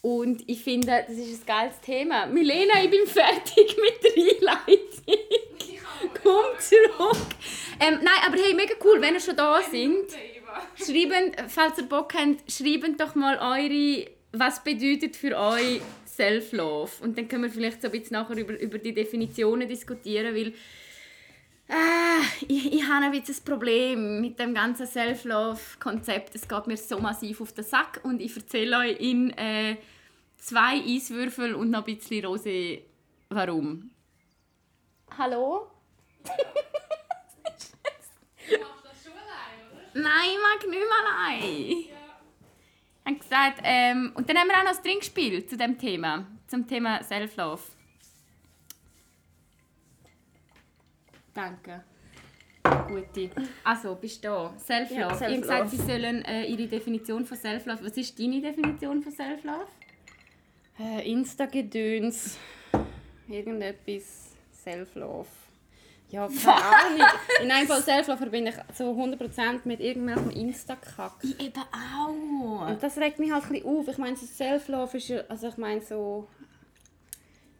Und ich finde, das ist ein geiles Thema. Milena, ich bin fertig mit der Einleitung. Komm zurück. Ähm, nein, aber hey, mega cool, wenn ihr schon da sind. Schreiben, falls ihr Bock habt, schreibt doch mal eure, was bedeutet für euch Self-Love. Und dann können wir vielleicht so ein bisschen nachher über, über die Definitionen diskutieren, weil Ah, ich, ich habe ein bisschen ein Problem mit dem ganzen Self-Love-Konzept. Es geht mir so massiv auf den Sack und ich erzähle euch in äh, zwei Eiswürfel und noch ein bisschen Rosé, warum. Hallo? Nein, ich mag nicht mehr allein. Ja. Haben gesagt, ähm, und dann haben wir auch noch das Trinkspiel zu dem Thema. Zum Thema Self-Love. Danke. Gute. Also, bist du da? Self-Love. Ja, ich habe gesagt, sie sollen äh, ihre Definition von Self-Love. Was ist deine Definition von Self-Love? Äh, Insta-Gedöns. Irgendetwas. Self-Love. Ja, keine Ahnung. In einem Fall Self-Love verbinde ich so 100% mit irgendwelchem Insta-Kack. Ich eben auch. Und das regt mich halt ein bisschen auf. Ich meine, so Self-Love ist ja, also ich meine so...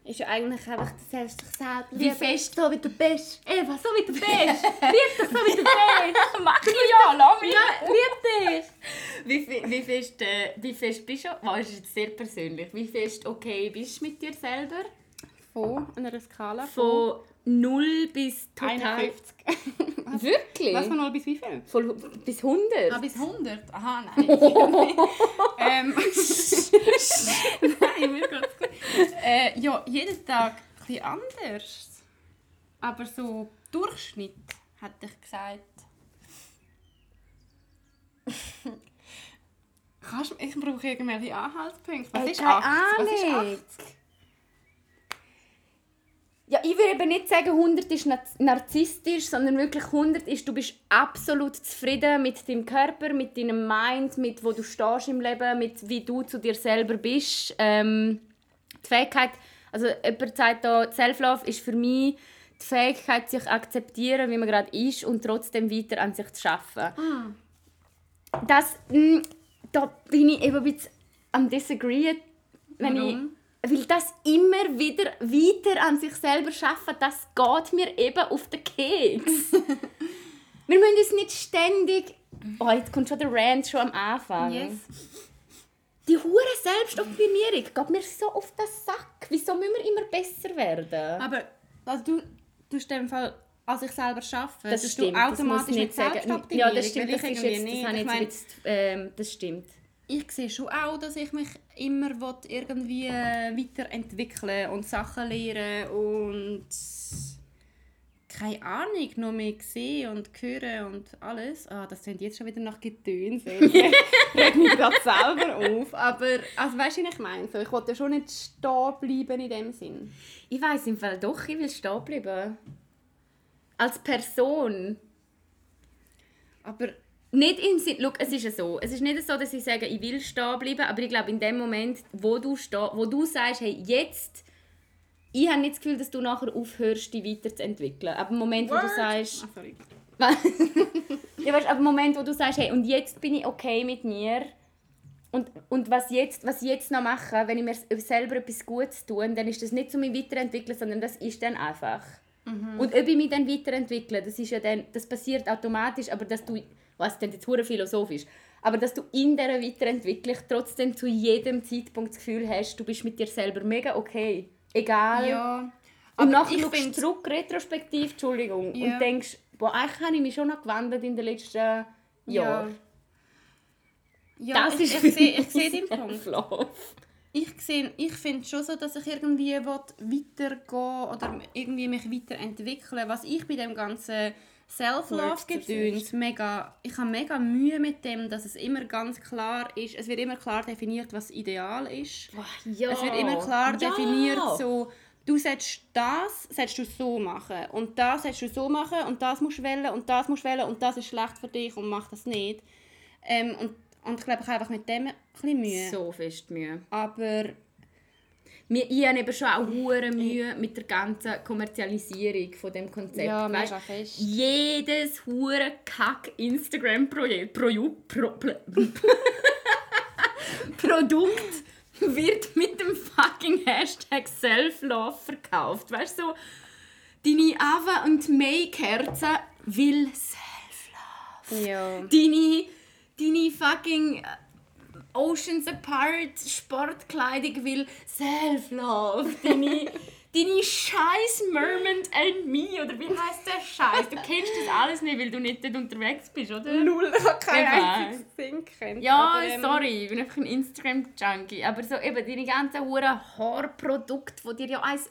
Ist ja eigentlich einfach, du selbst dich selber Wie fest- So wie du bist. Eva, so wie du bist. Lieb dich so wie du bist. Mach ich ja, lass mich. Ja, lieb dich. Wie, wie, fest, äh, wie fest bist du, wow, das ist jetzt sehr persönlich, wie fest okay bist du mit dir selber? Von einer Skala Von 0 bis total... 51. Wirklich? Was von 0 bis wie viel? Von, bis 100? Ah, bis 100? Aha, nein. ähm, nein, mir geht's gut. Äh, ja, jeden Tag ein bisschen anders. Aber so Durchschnitt, hätte ich gesagt. Kannst, du- ich brauche irgendwelche Anhaltspunkte. Was Ey, ist keine 80? Was ist Ahnung. 80? Ja, ich würde eben nicht sagen, 100 ist nar- narzisstisch, sondern wirklich 100 ist, du bist absolut zufrieden mit deinem Körper, mit deinem Mind, mit wo du stehst im Leben, mit wie du zu dir selber bist. Ähm, die Fähigkeit, also jemand sagt da, Self-Love ist für mich die Fähigkeit, sich akzeptieren, wie man gerade ist und trotzdem weiter an sich zu arbeiten. Das, mh, da bin ich eben ein bisschen am disagreeen, wenn Warum? ich, weil das immer wieder weiter an sich selber schaffen, das geht mir eben auf den Keks. Wir müssen uns nicht ständig... Oh, jetzt kommt schon der Rant schon am Anfang. Yes. Die hure Selbstoptimierung geht mir so auf den Sack. Wieso müssen wir immer besser werden? Aber also du, du in dem Fall an sich selber arbeiten. das stimmt. du das automatisch mit nicht sagen. Selbstoptimierung. Ja, das stimmt. Das, ist jetzt, das nicht. ich meine, jetzt, ähm, das stimmt. Ich sehe schon auch, dass ich mich immer irgendwie äh, weiterentwickeln und Sachen lernen und keine Ahnung, noch mehr sehen und hören und alles. Ah, das klingt jetzt schon wieder nach Getöns. Regt mich gerade selber auf. Aber also, weißt du, was ich meine? So, ich wollte ja schon nicht stehen bleiben in dem Sinn. Ich weiß im Fall doch, ich will stehen bleiben. Als Person. Aber Nicht im Sinn, schau, es ist ja so, es ist nicht so, dass ich sage, ich will stehen bleiben, aber ich glaube, in dem Moment, wo du, steh, wo du sagst, hey, jetzt, ich habe nicht das Gefühl, dass du nachher aufhörst, dich weiterzuentwickeln. Aber im Moment, wo du sagst, Ah, sorry. ja, weißt, aber im Moment, wo du sagst, hey, und jetzt bin ich okay mit mir und, und was, jetzt, was ich jetzt noch mache, wenn ich mir selber etwas Gutes tue, dann ist das nicht so mich weiterentwickeln, sondern das ist dann einfach. Und ob ich mich dann weiterentwickle, das, ist ja dann, das passiert automatisch, aber dass du, was denn jetzt hure philosophisch, aber dass du in dieser Weiterentwicklung trotzdem zu jedem Zeitpunkt das Gefühl hast, du bist mit dir selber mega okay. Egal. Ja. Und nachher ich schaust du zurück, retrospektiv, Entschuldigung, Ja. und denkst, boah, eigentlich habe ich mich schon noch gewandelt in den letzten Jahren. Ja. Ja, Das ich, ist ich, sehe, ich sehe den Punkt. Ich, sehe, ich finde schon so, dass ich irgendwie weitergehen oder irgendwie mich weiterentwickeln Was ich bei dem ganzen Self-Love-Gedöns mega... Ich habe mega Mühe mit dem, dass es immer ganz klar ist... Es wird immer klar definiert, was ideal ist. Ja. Es wird immer klar Ja. definiert, so... Du sollst das sollst du so machen und das sollst du so machen und das musst du wählen und das musst du wählen und das ist schlecht für dich und mach das nicht. Ähm, und, und ich glaube, ich habe einfach mit dem ein bisschen Mühe. So fest Mühe. Aber Mir, ich habe eben schon auch hure Mühe mit der ganzen Kommerzialisierung von dem Konzept. Ja, mega fest. Jedes hure Kack Instagram Projekt, Proju, Pro, Pro, Produkt wird mit dem fucking Hashtag Self-Love verkauft. Weißt du, so, deine Ava und May Kerze will Self-Love. Ja. Deine, deine fucking Oceans Apart Sportkleidung will Self-Love. Deine, deine scheiß Mermont and Me, oder wie heißt der Scheiß? Du kennst das alles nicht, weil du nicht dort unterwegs bist, oder? Null, ich habe kein einziges kennt. Ja, aber, ähm, sorry, ich bin einfach ein Instagram-Junkie. Aber so eben deine ganzen Huren Haarprodukte, die dir ja eins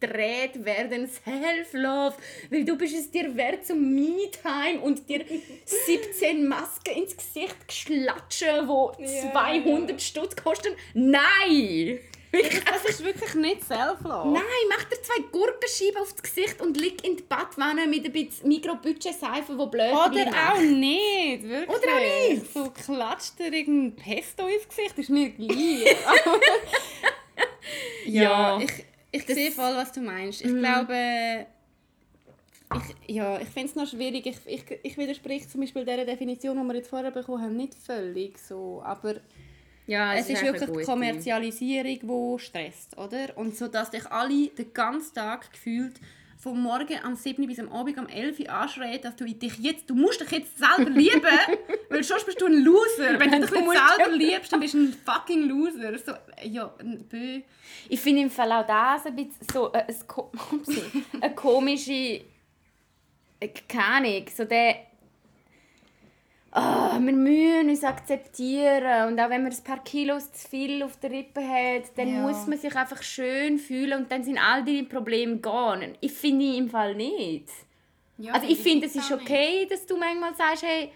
gedreht werden, Self-Love, weil du bist es dir wert zum Me-Time und dir 17 Masken ins Gesicht geschlatschen, wo 200 Stutz kosten. Nein! Das ist wirklich nicht Self-Love. Nein, mach dir zwei Gurkenscheiben aufs Gesicht und lieg in die Badwanne mit ein bisschen Mikrobudget-Seife, die blöd Oder auch nicht, wirklich. Oder auch nicht. So klatscht dir irgendein Pesto ins Gesicht, ist mir gleich. ja, Ja. ich, ich sehe voll, was du meinst. Ich glaube, ich, ja, ich finde es noch schwierig. Ich, ich, ich widerspreche zum Beispiel dieser Definition, die wir jetzt vorher bekommen haben, nicht völlig so. Aber Ja, es ist eigentlich wirklich die. Kommerzialisierung, die stresst, oder? Und so, dass dich alle den ganzen Tag gefühlt vom Morgen am 7 bis am Abend am 11 Uhr anschreien, dass du dich jetzt, du musst dich jetzt selber lieben, weil sonst bist du ein Loser. Wenn du dich nicht selber liebst, dann bist du ein fucking Loser. So, ja, Bö. Ich finde im Fall auch das ein bisschen so äh, ein, eine komische. äh, Keine Ahnung, so der. Ah, wir müssen uns akzeptieren. Und auch wenn man ein paar Kilos zu viel auf der Rippe hat, dann Ja. muss man sich einfach schön fühlen und dann sind all deine Probleme gone. Ich finde im Fall nicht. Ja, Also ich finde, es ist auch nicht. okay, dass du manchmal sagst, hey,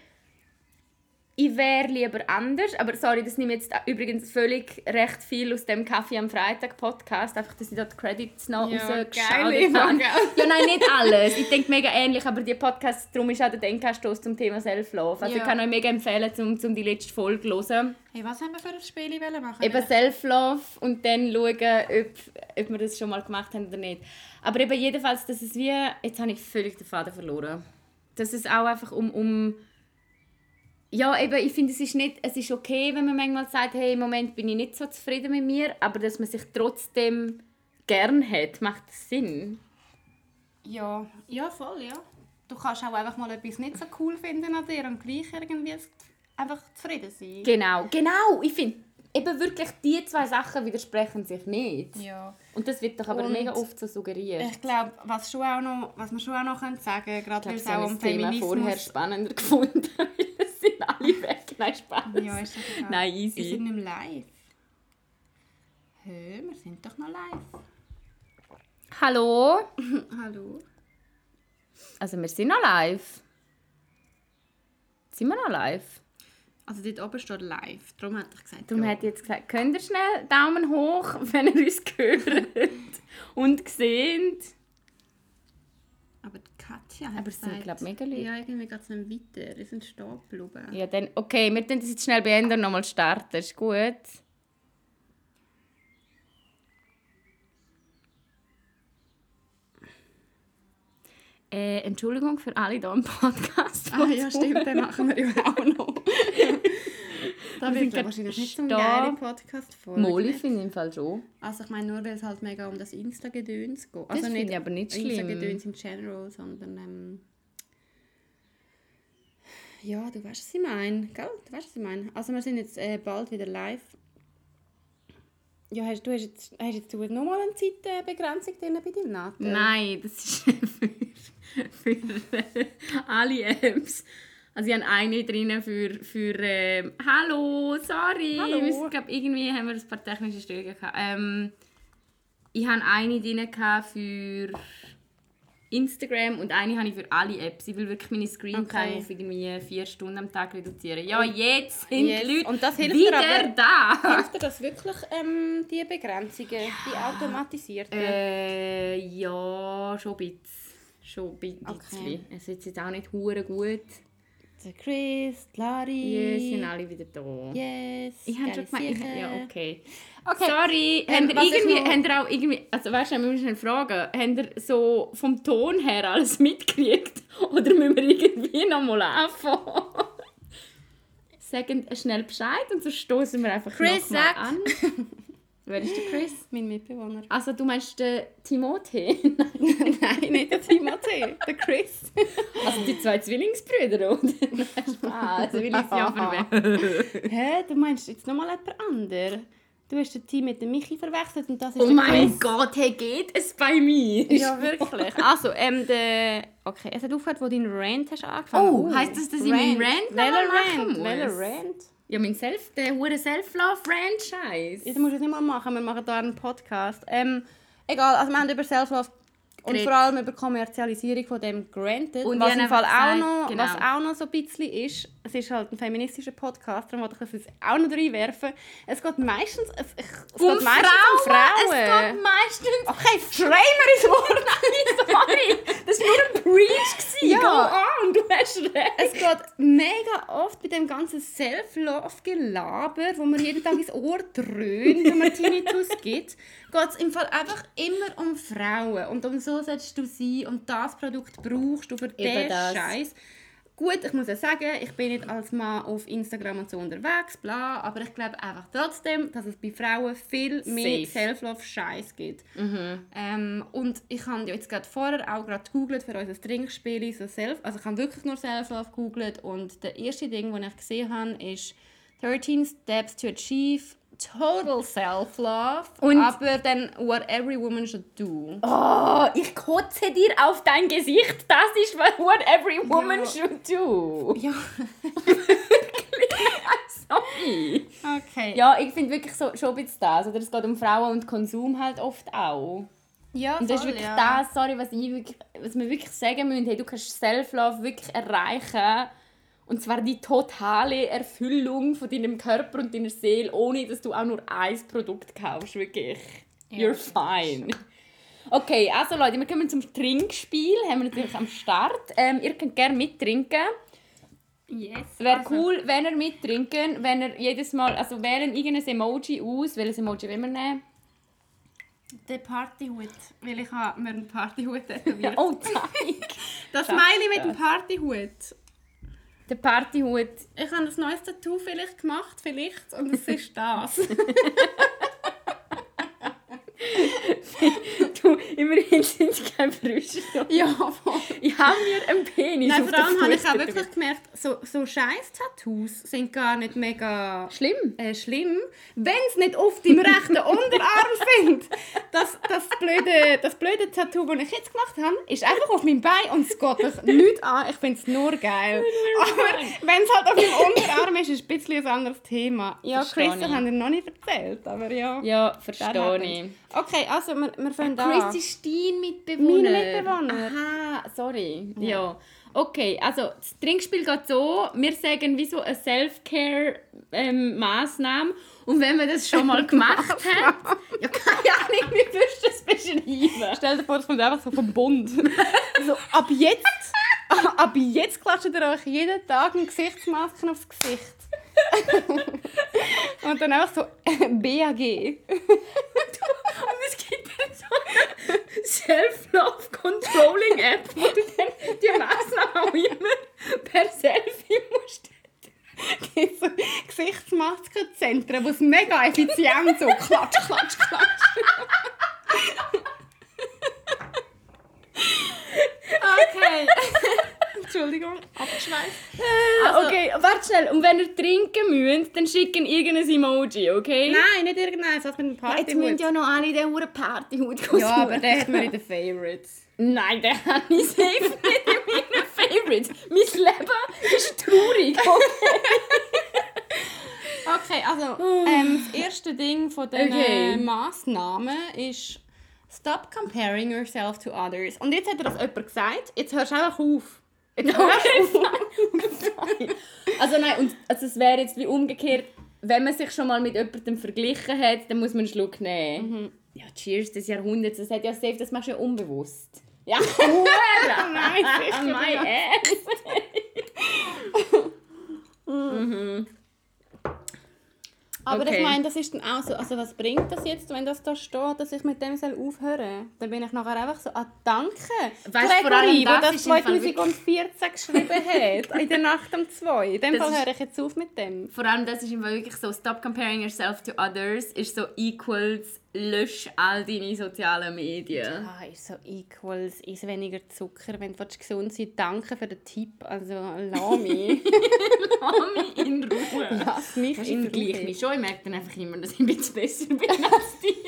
ich wäre lieber anders. Aber sorry, das nehme jetzt übrigens völlig recht viel aus dem Kaffee am Freitag Podcast, einfach, dass ich dort Credits noch Ja, rausgeschaut habe. Ja, nein, nicht alles. Ich denke mega ähnlich, aber die Podcast, darum ist auch der Denkanstoß zum Thema Self-Love. Also Ja. ich kann euch mega empfehlen, um, um die letzte Folge zu hören. Hey, was haben wir für ein Spiel machen? Eben Self-Love und dann schauen, ob, ob wir das schon mal gemacht haben oder nicht. Aber eben jedenfalls, dass es wie... Jetzt habe ich völlig den Faden verloren. Dass es auch einfach um... um ja, eben, ich finde, es ist nicht... Es ist okay, wenn man manchmal sagt, hey, im Moment bin ich nicht so zufrieden mit mir, aber dass man sich trotzdem gern hat, macht das Sinn. Ja, ja, voll, ja. Du kannst auch einfach mal etwas nicht so cool finden an dir und gleich irgendwie einfach zufrieden sein. Genau, genau. Ich finde, eben wirklich, die zwei Sachen widersprechen sich nicht. Ja. Und das wird doch aber Und mega oft so suggeriert. Ich glaube, was, schon auch noch, was wir schon auch noch sagen können, gerade weil Ich es auch das um Thema Feminismus... vorher spannender gefunden, alle weg. Nein, Spaß. Ja, ist doch. Nein, Wir easy. sind nicht live. Hä, wir sind doch noch live. Hallo? Hallo? Also wir sind noch live. Sind wir noch live? Also dort oben steht live, darum hätte ich gesagt Darum ja. hat jetzt gesagt, könnt ihr schnell Daumen hoch, wenn ihr uns hört und seht. Katja hat Aber es sind, gesagt... glaub ich, mega Leute. Ja, irgendwie geht es nicht weiter. Die sind stehen geblieben. Ja, dann, okay, wir tun das jetzt schnell beenden und nochmal starten. Ist gut? Äh, Entschuldigung für alle hier im Podcast. Ah ja, stimmt, den machen wir ja auch noch. Da Wir sind wahrscheinlich nicht so geile Podcast-Folge. Molly nicht? finde ich im Fall schon. Also ich meine nur, weil es halt mega um das Insta-Gedöns geht. Das Also finde ich aber nicht schlimm. Insta-Gedöns in general, sondern... Ähm, ja, du weißt, was ich meine. Gell? Du weißt, was ich meine. Also wir sind jetzt äh, bald wieder live. Ja, hast, du hast jetzt, hast jetzt du nochmal eine Zeitbegrenzung drin bei deinem Nathan? Nein, das ist für, für alle Apps. Also ich habe eine drin für, für ähm, «Hallo, sorry». Hallo. Sind, glaub, irgendwie haben wir ein paar technische Störungen gehabt. Ähm, ich habe eine drin für Instagram und eine habe ich für alle Apps. Ich will wirklich meine Screentime Okay. auf irgendwie vier Stunden am Tag reduzieren. Ja, jetzt sind Yes. die Leute Und das hilft wieder aber- da. Hilft dir das wirklich, ähm, die Begrenzungen, die automatisierten? Äh, ja, schon ein bisschen. Schon ein bisschen. Okay. Es ist jetzt auch nicht hure gut. Der Chris, die Lari. Sie sind alle wieder da. Yes. Ich habe schon gemeint, ich, ja, okay. Okay. Sorry, Ähm, habt ihr was ist irgendwie, habt ihr auch irgendwie, also weißt du, wir müssen fragen, habt ihr so vom Ton her alles mitgekriegt? Oder müssen wir irgendwie noch mal anfangen? Sagen schnell Bescheid und so stoßen wir einfach Chris, noch mal sag. an. Wer ist der Chris? Mein Mitbewohner. Also du meinst den Timothée? Nein, nicht der Timothée, der Chris. Also die zwei Zwillingsbrüder, oder? Nein, Spaß, will ich sie ja verwenden. Hä, du meinst jetzt nochmal jemand anderes? Du hast den Team mit dem Michi verwechselt und das ist Oh mein Chris. Gott, hey, geht es bei mir? Ja, wirklich. Also, ähm, der... Okay, es hat aufgehört, wo du deinen Rant hast angefangen. Oh, heisst das, dass ich meinen Rant Welcher Rant? Welcher Rant? Ja, mein Self, der hure Self-Love-Franchise. Das musst du nicht mal machen, wir machen hier einen Podcast. Ähm, Egal, also wir haben über Self-Love und vor allem über Kommerzialisierung von dem granted. Und was im Fall auch gesagt, noch, genau. was auch noch so ein bisschen ist, es ist halt ein feministischer Podcast, darum wollte ich das jetzt auch noch reinwerfen. Es geht meistens, es, es Um geht meistens um Frauen. Es geht meistens... Okay, Framer ist Wort. Sorry, das war nur ein Preach. Ja. Go on, du hast recht. Es geht mega oft bei dem ganzen Self-Love-Gelaber, wo man jeden Tag ins Ohr dröhnt, wenn man Tinnitus gibt, geht es im Fall einfach immer um Frauen. Und um so sollst du sein und das Produkt brauchst du für Eben den das. Scheiß. Gut, ich muss ja sagen, ich bin nicht als Mann auf Instagram und so unterwegs, bla, aber ich glaube einfach trotzdem, dass es bei Frauen viel mehr. Self-Love-Scheiß gibt. Ähm, und ich habe ja jetzt gerade vorher auch gerade gegoogelt für unser Trinkspiel, so Self, also ich habe wirklich nur Self-Love gegoogelt und der erste Ding, den ich gesehen habe, ist 13 Steps to Achieve Total Self-Love, Und- aber dann What Every Woman Should Do. Oh, ich kotze dir auf dein Gesicht. Das ist was what every woman Ja. should do. Ja, Sorry. okay. Ja, ich finde wirklich so, schon ein bisschen das. Oder es geht um Frauen und Konsum halt oft auch. ja Und das ist voll, wirklich ja. das, sorry, was, ich wirklich, was wir wirklich sagen müssen. Hey, du kannst Self-Love wirklich erreichen. Und zwar die totale Erfüllung von deinem Körper und deiner Seele, ohne dass du auch nur ein Produkt kaufst. Wirklich. You're fine. Okay, also Leute, wir kommen zum Trinkspiel. Haben wir natürlich am Start. Ähm, ihr könnt gerne mittrinken. Yes. Wäre also, cool, wenn ihr mittrinken, wenn ihr jedes Mal, also wählen irgendein Emoji aus. Welches Emoji wollen wir nehmen? Der Partyhut, weil ich habe mir einen Partyhut tätowiert. Oh, zeig! das Smiley mit ja. dem Partyhut. Der Partyhut. Ich habe das neues Tattoo vielleicht gemacht, vielleicht, und es ist das. Du, immerhin sind es keine Brüste. ja, voll. Ich habe mir einen Penis Nein, vor allem habe ich auch wirklich gemerkt, so, so scheiß Tattoos sind gar nicht mega Schlimm. äh, schlimm, wenn es nicht auf deinem rechten Unterarm sind. Das, das, blöde, das blöde Tattoo, das ich jetzt gemacht habe, ist einfach auf meinem Bein und es geht mich nichts an. Ich finde es nur geil. Aber wenn es halt auf meinem Unterarm ist, ist es ein bisschen ein anderes Thema. Ja, Verstehe Chris, ich. haben wir noch nicht erzählt, aber ja. Ja, verstehe ich. Okay, also wir, wir fangen an. Christi Stein Mitbewohner. Meine Mitbewohner. Aha, sorry. Ja. Okay, also das Trinkspiel geht so, wir sagen wie so eine Self-Care-Maßnahme und wenn man das schon mal gemacht hat, ja keine Ahnung, wie würdest du das beschreiben? Stell dir vor, es kommt einfach so vom Bund. so, ab jetzt, ab jetzt klatscht ihr euch jeden Tag eine Gesichtsmaske aufs Gesicht. Und dann einfach so BAG. Und es gibt dann so eine Self-Love-Controlling-App, wo du dann die Maßnahme auch immer per Selfie musst. gibt so Gesichtsmaskenzentren, wo es mega effizient so klatsch, klatsch, klatsch. okay. Entschuldigung, abgeschweißt. Also, okay, warte schnell. Und wenn ihr trinken müsst, dann schicken irgendein Emoji, okay? Nein, nicht irgendeins, was mit dem Ja, jetzt müssen Partyhut. ja noch alle den huren Partyhut Ja, aber der hat mir in den Favorites. Nein, den habe ich safe nicht in meinen Favorites. Mein Leben ist traurig, okay? Okay, also ähm, das erste Ding von diesen Okay. Massnahmen ist Stop comparing yourself to others. Und jetzt hat er das jemand gesagt, jetzt hörst du einfach auf. Jetzt auf. Also nein, und, also es wäre jetzt wie umgekehrt, wenn man sich schon mal mit jemandem verglichen hat, dann muss man einen Schluck nehmen. Ja, cheers des Jahrhunderts, das hat ja safe, das machst du ja unbewusst. Ja! Nein, sicher my ass. Aber Okay. ich meine, das ist dann auch so, also was bringt das jetzt, wenn das da steht, dass ich mit dem soll aufhören Dann bin ich nachher einfach so, ah danke, Weißt, vor allem Gregory, das das ist im Fall 2014 geschrieben hat, in der Nacht um zwei. In dem Das Fall höre ich jetzt auf mit dem. Vor allem, das ist immer wirklich so, stop comparing yourself to others, ist so equals, lösch all deine sozialen Medien. Ah, ist so equals, ist weniger Zucker, wenn du gesund sein Danke für den Tipp, also lass mich. Lass mich in Ruhe. Lass mich Weißt, in ich Ruhe. mich schon, ich merke dann einfach immer, dass ich ein bisschen besser bin als die.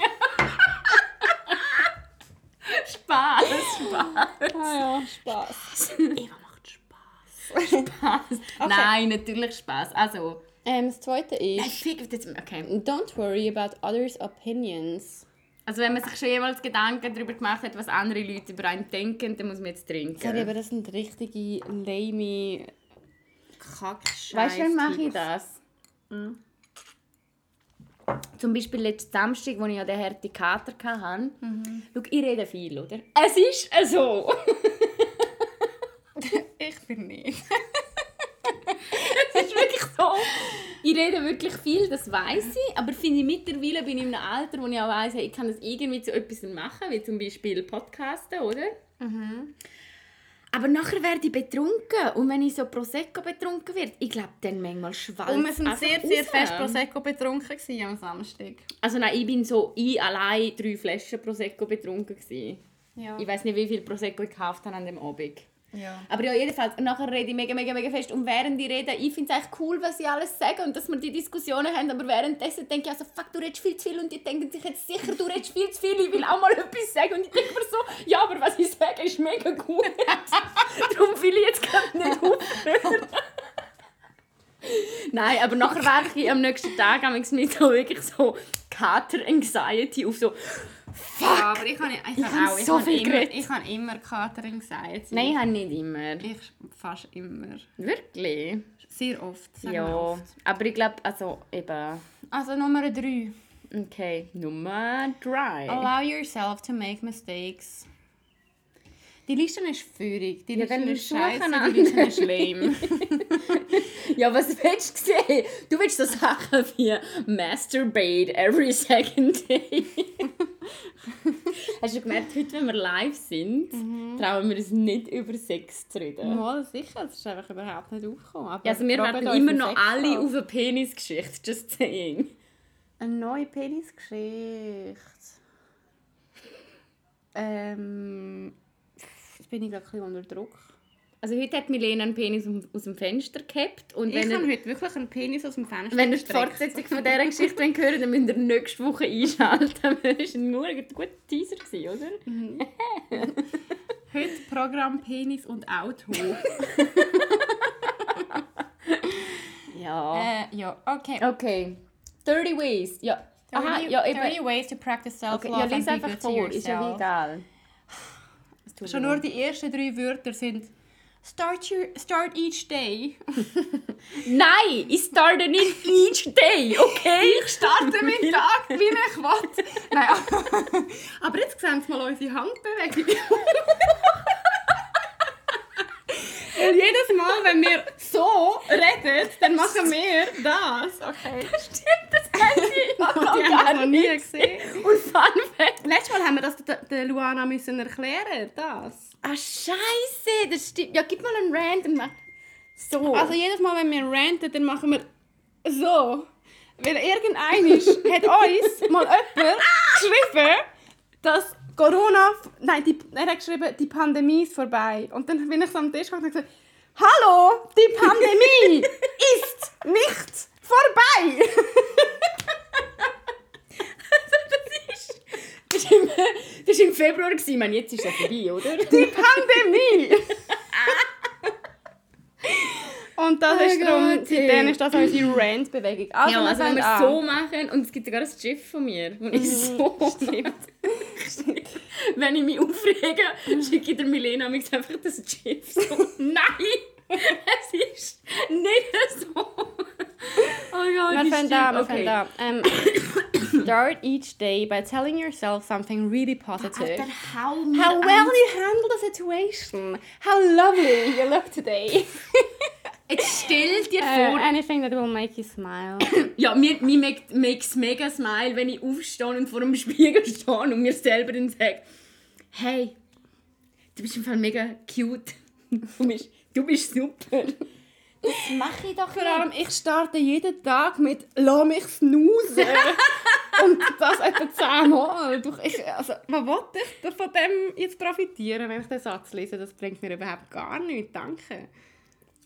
Spaß, Spaß. Ah ja, Spaß. Eva macht Spaß. Spaß. Nein, natürlich Spaß. Also, Ähm, das zweite ist, das, okay. don't worry about others' opinions. Also wenn man sich schon jemals Gedanken darüber gemacht hat, was andere Leute über einen denken, dann muss man jetzt trinken. Sorry, aber das sind richtige lame Kackscheiße. Weißt du, wann mache ich das? Zum Beispiel letzten Samstag, als ich ja den harten Kater hatte. Schau, ich rede viel, oder? Es ist so. Ich bin nicht. Es ist wirklich so. Ich rede wirklich viel, das weiß ich. Aber finde ich, mittlerweile bin ich in einem Alter, wo ich auch weiss, hey, ich kann das irgendwie zu etwas machen, wie zum Beispiel Podcasten, oder? Aber nachher werde ich betrunken. Und wenn ich so Prosecco betrunken werde, ich glaube, dann manchmal schwallt Und wir sind sehr, sehr raus. fest Prosecco betrunken am Samstag. Also nein, ich bin so, ich allein drei Flaschen Prosecco betrunken gewesen. Ja. Ich weiß nicht, wie viel Prosecco ich gekauft habe an dem Abend. Aber ja, jedenfalls, nachher rede ich mega, mega, mega fest. Und während ich rede, ich finde es echt cool, was sie alles sagen und dass wir die Diskussionen haben. Aber währenddessen denke ich also, fuck, du redest viel zu viel. Und die denken sich jetzt sicher, du redest viel zu viel, ich will auch mal etwas sagen. Und ich denke mir so, ja, aber was ich sage, ist mega gut. Darum will ich jetzt gerade nicht aufhören. Nein, aber nachher werke ich am nächsten Tag mit so wirklich so Kater-Anxiety auf so Ja, aber ich habe ich, Ich auch. Ich so viel immer, geredet. ich habe immer Catering gesagt. Nein, ich habe nicht immer. Ich fast immer. Wirklich? Sehr oft. Ja, oft. aber ich glaube, also eben... Also Nummer drei. Okay, Nummer 3. Allow yourself to make mistakes. Die Liste ist führig. Die Ja, Liste ist scheiße, die Liste ist lame. Ja, was willst du sehen? Du willst so Sachen wie Masturbate every second day. Hast du gemerkt, heute, wenn wir live sind, trauen wir uns nicht über Sex zu reden? Mal sicher, das ist einfach überhaupt nicht aufgekommen. Aber Ja, also wir euch immer noch Sex alle auf eine Penisgeschichte, just saying. Eine neue Penisgeschichte. Ähm. Jetzt bin ich gerade ein bisschen unter Druck. Also heute hat Milena einen Penis aus- dem Fenster gehabt und Ich habe heute wirklich einen Penis aus dem Fenster wenn ihr die. Fortsetzung von dieser Geschichte wollt hören dann müsst ihr nächste Woche einschalten. Das war nur ein guter Teaser, oder? Heute Programm Penis und Auto. Ja. äh, ja, okay. Okay. 30 Ways. Ja. Aha, 30, ja, eben. 30 ways to practice Okay, self-love ja, and lies be einfach good to vor. Ist ja egal. Schon nur die ersten drei Wörter sind Start, your, start each day. Nein, ich starte nicht each day, okay? Ich starte meinen Tag, wie ich will. Nein, aber, aber jetzt sehen Sie mal unsere Handbewegung. Weil jedes Mal, wenn wir so reden, dann machen wir das. Okay. Stimmt, das hätte ich noch Die haben gar das noch nie gesehen. Und Fun Fact. Letztes Mal haben wir das der Luana müssen erklären, das. Ah, Scheiße, das stimmt. Ja, gib mal einen Rand und mach so. Also jedes Mal, wenn wir ranten, dann machen wir so. Weil irgendeiner hat uns mal jemand geschrieben, dass Corona, nein, die, er hat geschrieben, die Pandemie ist vorbei. Und dann bin ich so am Tisch gegangen und gesagt, Hallo, die Pandemie ist nicht vorbei. das war im, das war im Februar, gewesen. ich meine, jetzt ist es vorbei, oder? Die Pandemie. Und das Oh ist darum, Gott, seitdem ist das unsere Rant-Bewegung. Also, ja, also wenn wir es so machen, und es gibt sogar ein GIF von mir, wo ich so Wenn ich mich aufrege, schicke ich der Milena einfach das GIF so. Nein! Es ist nicht so! Oh Gott, Wir fangen Stimme. an, wir fangen an. Ähm, start each day by telling yourself something really positive. Hau How mir well you handle the situation. How lovely you look today. Jetzt stell dir Uh, vor, anything that will make you smile. Ja, mir, mir make, makes mega smile, wenn ich aufstehe und vor dem Spiegel stehe und mir selber dann sage, hey, du bist im Fall mega cute. Du bist, du bist super. Das mache ich doch Vor allem, ich starte jeden Tag mit «Lass mich snoozen». Und das etwa zehnmal. Ich, also, was will ich von dem jetzt profitieren, wenn ich den Satz lese? Das bringt mir überhaupt gar nichts. Danke.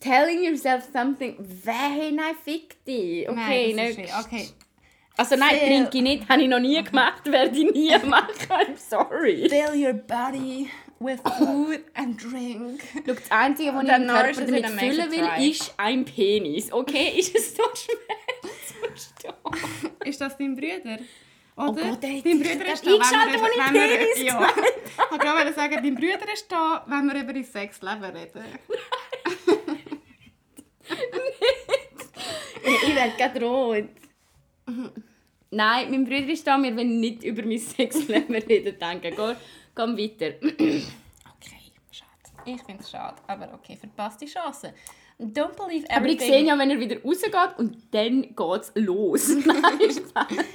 Telling yourself something, hey, nein, fick dich. Okay, Nein, nicht. Okay. Also nein, Sehr- trinke ich nicht, habe ich noch nie gemacht, werde ich nie machen. I'm sorry. Fill your body with food and drink. Schau, das Einzige, was ich im Körper damit füllen will, ist ein Penis. Okay? Ist es so schwer zu verstehen? Ist das dein Bruder? Oder? Oh Gott, ey, dein Bruder ist da, wenn eingeschaltet, wir ich über- wenn wir- Penis Ja. Ich wollte sagen, dein Bruder ist da, wenn wir über dein Sexleben reden. Ich werde gerade rot. Nein, mein Bruder ist da, wir wollen nicht über mein Sexleben reden, danke. Geh, komm weiter. Okay, schade. Ich finde es schade, aber okay, verpasste Chance. Don't believe everything. Aber ich sehe ja, wenn er wieder rausgeht und dann geht's los. Nein, Spaß.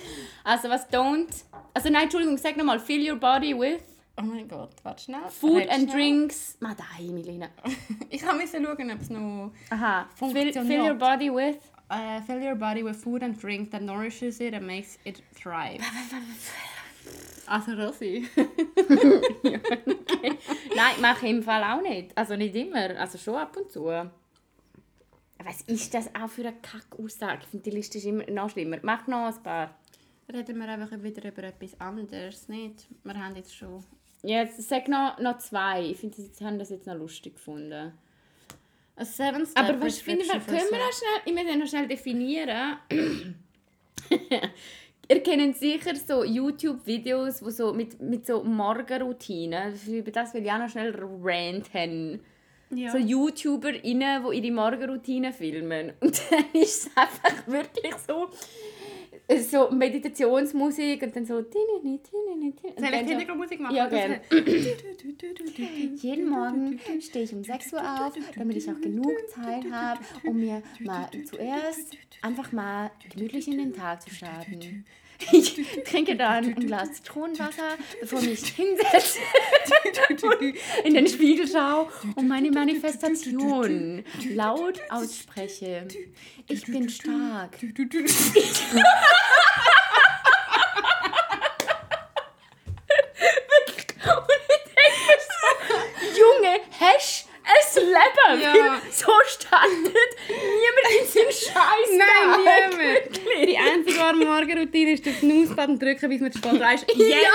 Also was don't... Also nein, Entschuldigung, sag nochmal. Fill your body with Oh mein Gott, warte schnell. food and schnell. drinks... Ma dai, Milena. Ich musste schauen, ob es noch... Aha. Fill, Funktioniert. fill your body with... Uh, fill your body with food and drink that nourishes it and makes it thrive. Also Rosi. Nein, mache ich im Fall auch nicht. Also nicht immer. Also schon ab und zu. Was ist das auch für eine Kack-Aussage? Ich finde, die Liste ist immer noch schlimmer. Mach noch ein paar. Reden wir einfach wieder über etwas anderes, nicht? Wir haben jetzt schon... Ja, jetzt sag noch, noch zwei. Ich finde, sie haben das jetzt noch lustig gefunden. A seven step Aber was finde ich, prescription können wir auch schnell, ich muss noch schnell definieren. Ihr kennt sicher so YouTube-Videos, wo so mit, mit so Morgenroutinen, über das will ich auch noch schnell ranten. Ja. So YouTuberInnen, die ihre Morgenroutine filmen. Und dann ist es einfach wirklich so, so Meditationsmusik und dann so... Soll ich Hintergrundmusik machen? Ja, gerne. Jeden Morgen stehe ich um 6 Uhr auf, damit ich auch genug Zeit habe, um mir mal zuerst einfach mal gemütlich in den Tag zu starten. Ich trinke dann ein Glas Zitronenwasser, bevor ich mich hinsetze, in den Spiegel schaue und meine Manifestation laut ausspreche. Ich bin stark. Junge, hast ein Leben? Ja. So startet niemand in seinen Scheiß. Nein, niemand. Die einzige warme Morgenroutine ist den Snooze-Button drücken, bis man zu spät reist. Yes. Ja!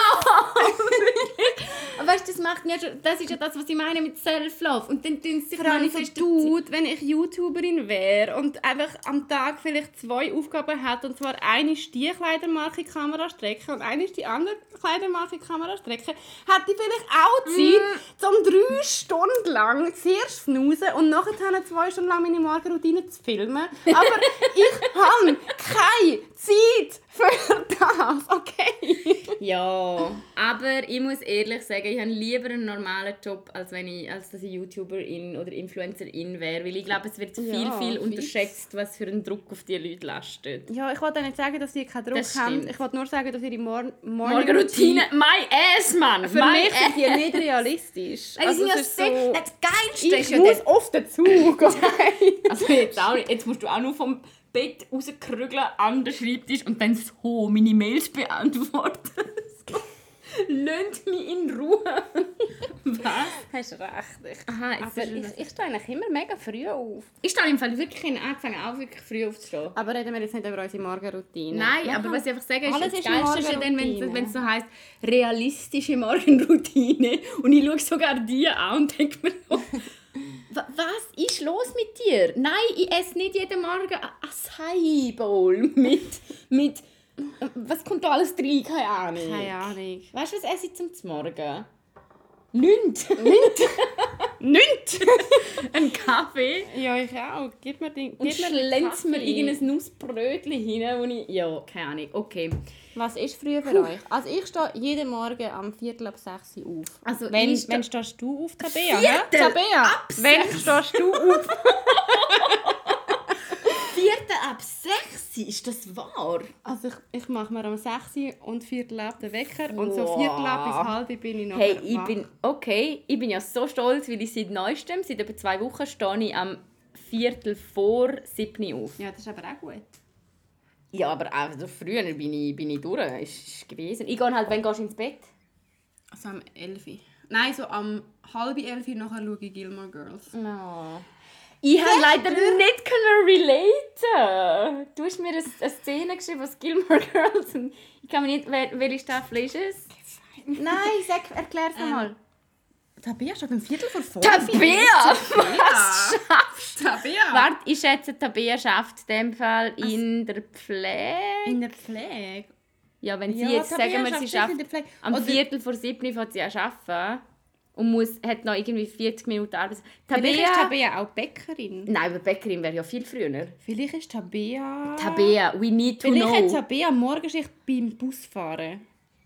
weißt du, das macht ja schon, das ist ja das, was ich meine mit Self-Love. Und dann tun sie sich so manifestieren. Dude, wenn ich YouTuberin wäre und einfach am Tag vielleicht zwei Aufgaben hätte, und zwar eine ist die Kleidermarke Kamera strecken und eine ist die andere Kleidermarke Kamera strecken, hätte ich vielleicht auch Zeit, um drei Stunden lang zuerst snoozen und nachher zwei Stunden lang meine Morgenroutine zu filmen. Aber ich habe keine Zeit für das, okay? Ja, aber ich muss ehrlich sagen, ich habe lieber einen normalen Job, als, wenn ich, als dass ich YouTuberin oder Influencerin wäre. Weil ich glaube, es wird viel, Ja, viel unterschätzt, was für einen Druck auf die Leute lastet. Ja, ich wollte nicht sagen, dass sie keinen Druck Das haben. stimmt. Ich wollte nur sagen, dass ihre Mor Morgenroutine, my ass, Mann! Für my mich sind die ass. nicht realistisch. Sind ja es ist sehr- Das Geilste ich ist ja muss dann- oft dazu. Also jetzt auch. Jetzt musst du auch nur vom Bett rauskrügeln an den Schreibtisch und dann so meine Mails beantworten. Lönt mich in Ruhe. Was? Hast recht. Aha, jetzt Aber ich, ich stehe eigentlich immer mega früh auf. Ich stehe im Fall wirklich in angefangen, auch wirklich früh aufzustehen. Aber reden wir jetzt nicht über unsere Morgenroutine. Nein, Ja. aber was ich einfach sage, ist, Alles das Geilste ist ja dann, wenn es so heisst, realistische Morgenroutine. Und ich schaue sogar die an und denke mir, "Wa- was ist los mit dir? Nein, ich esse nicht jeden Morgen ein Acai Bowl mit, mit, was kommt da alles rein? Keine Ahnung. Keine Ahnung. Weißt du, was esse ich zum Morgen? Nichts. Nicht! Ein Kaffee. ja, ich auch. Gib mir den. Und Gib mir den schlänzt mir irgendein Nussbrötchen hin, wo ich... Ja, keine Ahnung. Okay. Was ist früh für euch? Also ich stehe jeden Morgen am Viertel ab 6 Uhr auf. Also wenn, ste- wenn stehst du auf, Tabea? Viertel Tabea, ab wenn stehst du auf? Vierte ab sechs ist das wahr? Also ich, ich mache mir am 6 Uhr und Viertel ab den Wecker und so. Viertel ab bis halb bin ich noch Hey, ich bin... Okay, ich bin ja so stolz, weil ich seit neuestem, seit etwa zwei Wochen, stehe ich am Viertel vor sieben auf. Ja, das ist aber auch gut. Ja, aber auch so früher bin ich, bin ich durch. Ist, ist gewesen. Ich gehe halt, wann gehst du ins Bett? Also am 11 Uhr. Nein, so am halb 11 Uhr nachher schaue ich Gilmore Girls. No. Ich habe leider nicht können relaten. Du hast mir eine, eine Szene geschrieben aus Gilmore Girls und ich kann mir nicht... wel- Welche Staffel ist es? Nein, sag, erklär's nochmal. Tabea steht am Viertel vor 5. Tabea! Was schaffst Tabea? Warte, ich schätze, Tabea schafft in dem Fall in der Pflege. In der Pflege? Ja, wenn sie Ja, jetzt Tabea sagen, wir, sie schafft am Oder- Viertel vor sieben fährt sie an arbeiten und muss, hat noch irgendwie 40 Minuten Arbeit. Vielleicht ist Tabea... Tabea auch Bäckerin. Nein, aber Bäckerin wäre ja viel früher. Vielleicht ist Tabea... Tabea, we need to Vielleicht hat know. Tabea Morgenschicht beim Busfahren.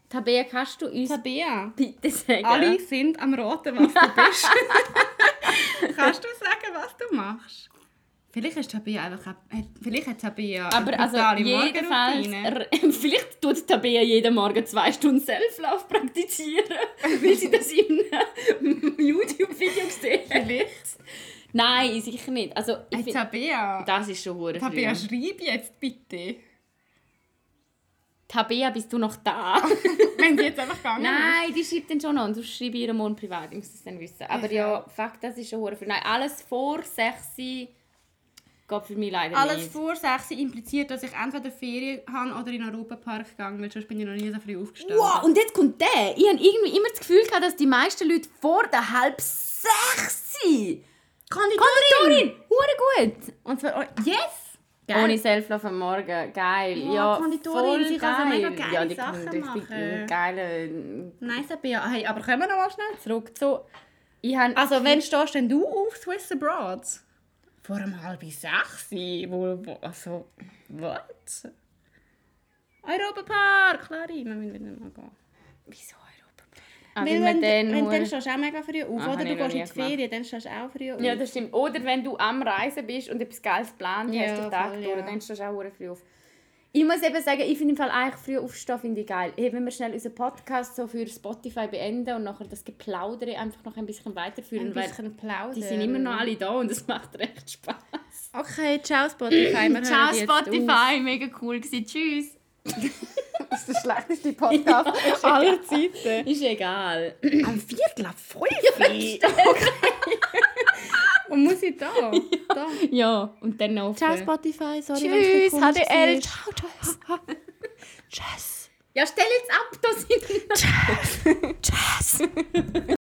Tabea, kannst du uns Tabea. bitte sagen? Alle sind am Raten, was du bist. Kannst du sagen, was du machst? Vielleicht ist Tabea einfach... Vielleicht hat Tabea Aber also jedenfalls, vielleicht tut Tabea jeden Morgen zwei Stunden Self-Love praktizieren, weil sie das in einem YouTube-Video gesehen hat. Vielleicht. Nein, sicher nicht. Also, ich Hey, Tabea. das ist schon hure Tabea, früh. schreib jetzt bitte. Tabea, bist du noch da? Wenn sie jetzt einfach gegangen ist. Nein, die schreibt dann schon noch. Und du schreibst ihr morgen privat, ich muss das dann wissen. Aber ja, fuck, das ist schon hure früh. Nein, alles vor 6 Uhr geht für mich leider Alles nicht. vor 6 Uhr impliziert, dass ich entweder Ferien habe oder in den Europapark gegangen weil sonst bin ich noch nie so früh aufgestanden. Wow, und jetzt kommt der. Ich habe irgendwie immer das Gefühl gehabt, dass die meisten Leute vor der halb sechs sind. Konditorin! Hure gut! Und zwar, oh, yes! Geil. Ohne Selflove am Morgen. Geil. Ja, Ja, Konditorin, voll sie kann so geil. mega geile ja, die Sachen kann richtig machen. geile... Nice, Sabia. Hey, aber kommen wir noch mal schnell zurück zu... Ich habe... Also, wenn stehst denn du auf Swiss Abroad? Vor einem halb sechs? Wo, wo, also, was? Europapark, Clary, wir müssen wieder mal gehen. Wieso Europa? Weil Weil wenn, dann... wenn, dann stehst du auch mega früh auf, Ah, oder? Du gehst in die. Ferien, dann stehst du auch früh auf. Ja, das stimmt. Oder wenn du am Reisen bist und etwas Geiles geplant Ja, hast, den Tag voll, durch, ja. dann stehst du auch früh auf. Ich muss eben sagen, ich finde im Fall eigentlich früh aufstehen finde ich geil. Hey, wenn wir schnell unseren Podcast so für Spotify beenden und nachher das Geplaudere einfach noch ein bisschen weiterführen, ein bisschen plaudern. die sind immer noch alle da und es macht recht Spaß. Okay, ciao Spotify. Wir Ciao jetzt auf. Spotify, mega cool gewesen. Tschüss. Das ist der schlechteste Podcast aller Zeiten. Ist egal. Am Viertel ab fünf? Und muss ich da? da. Ja, und dann noch. Ciao Spotify, sorry, Tschüss, HDL. Ciao, tschüss. Tschüss. Ja, stell jetzt ab, da sind Tschüss.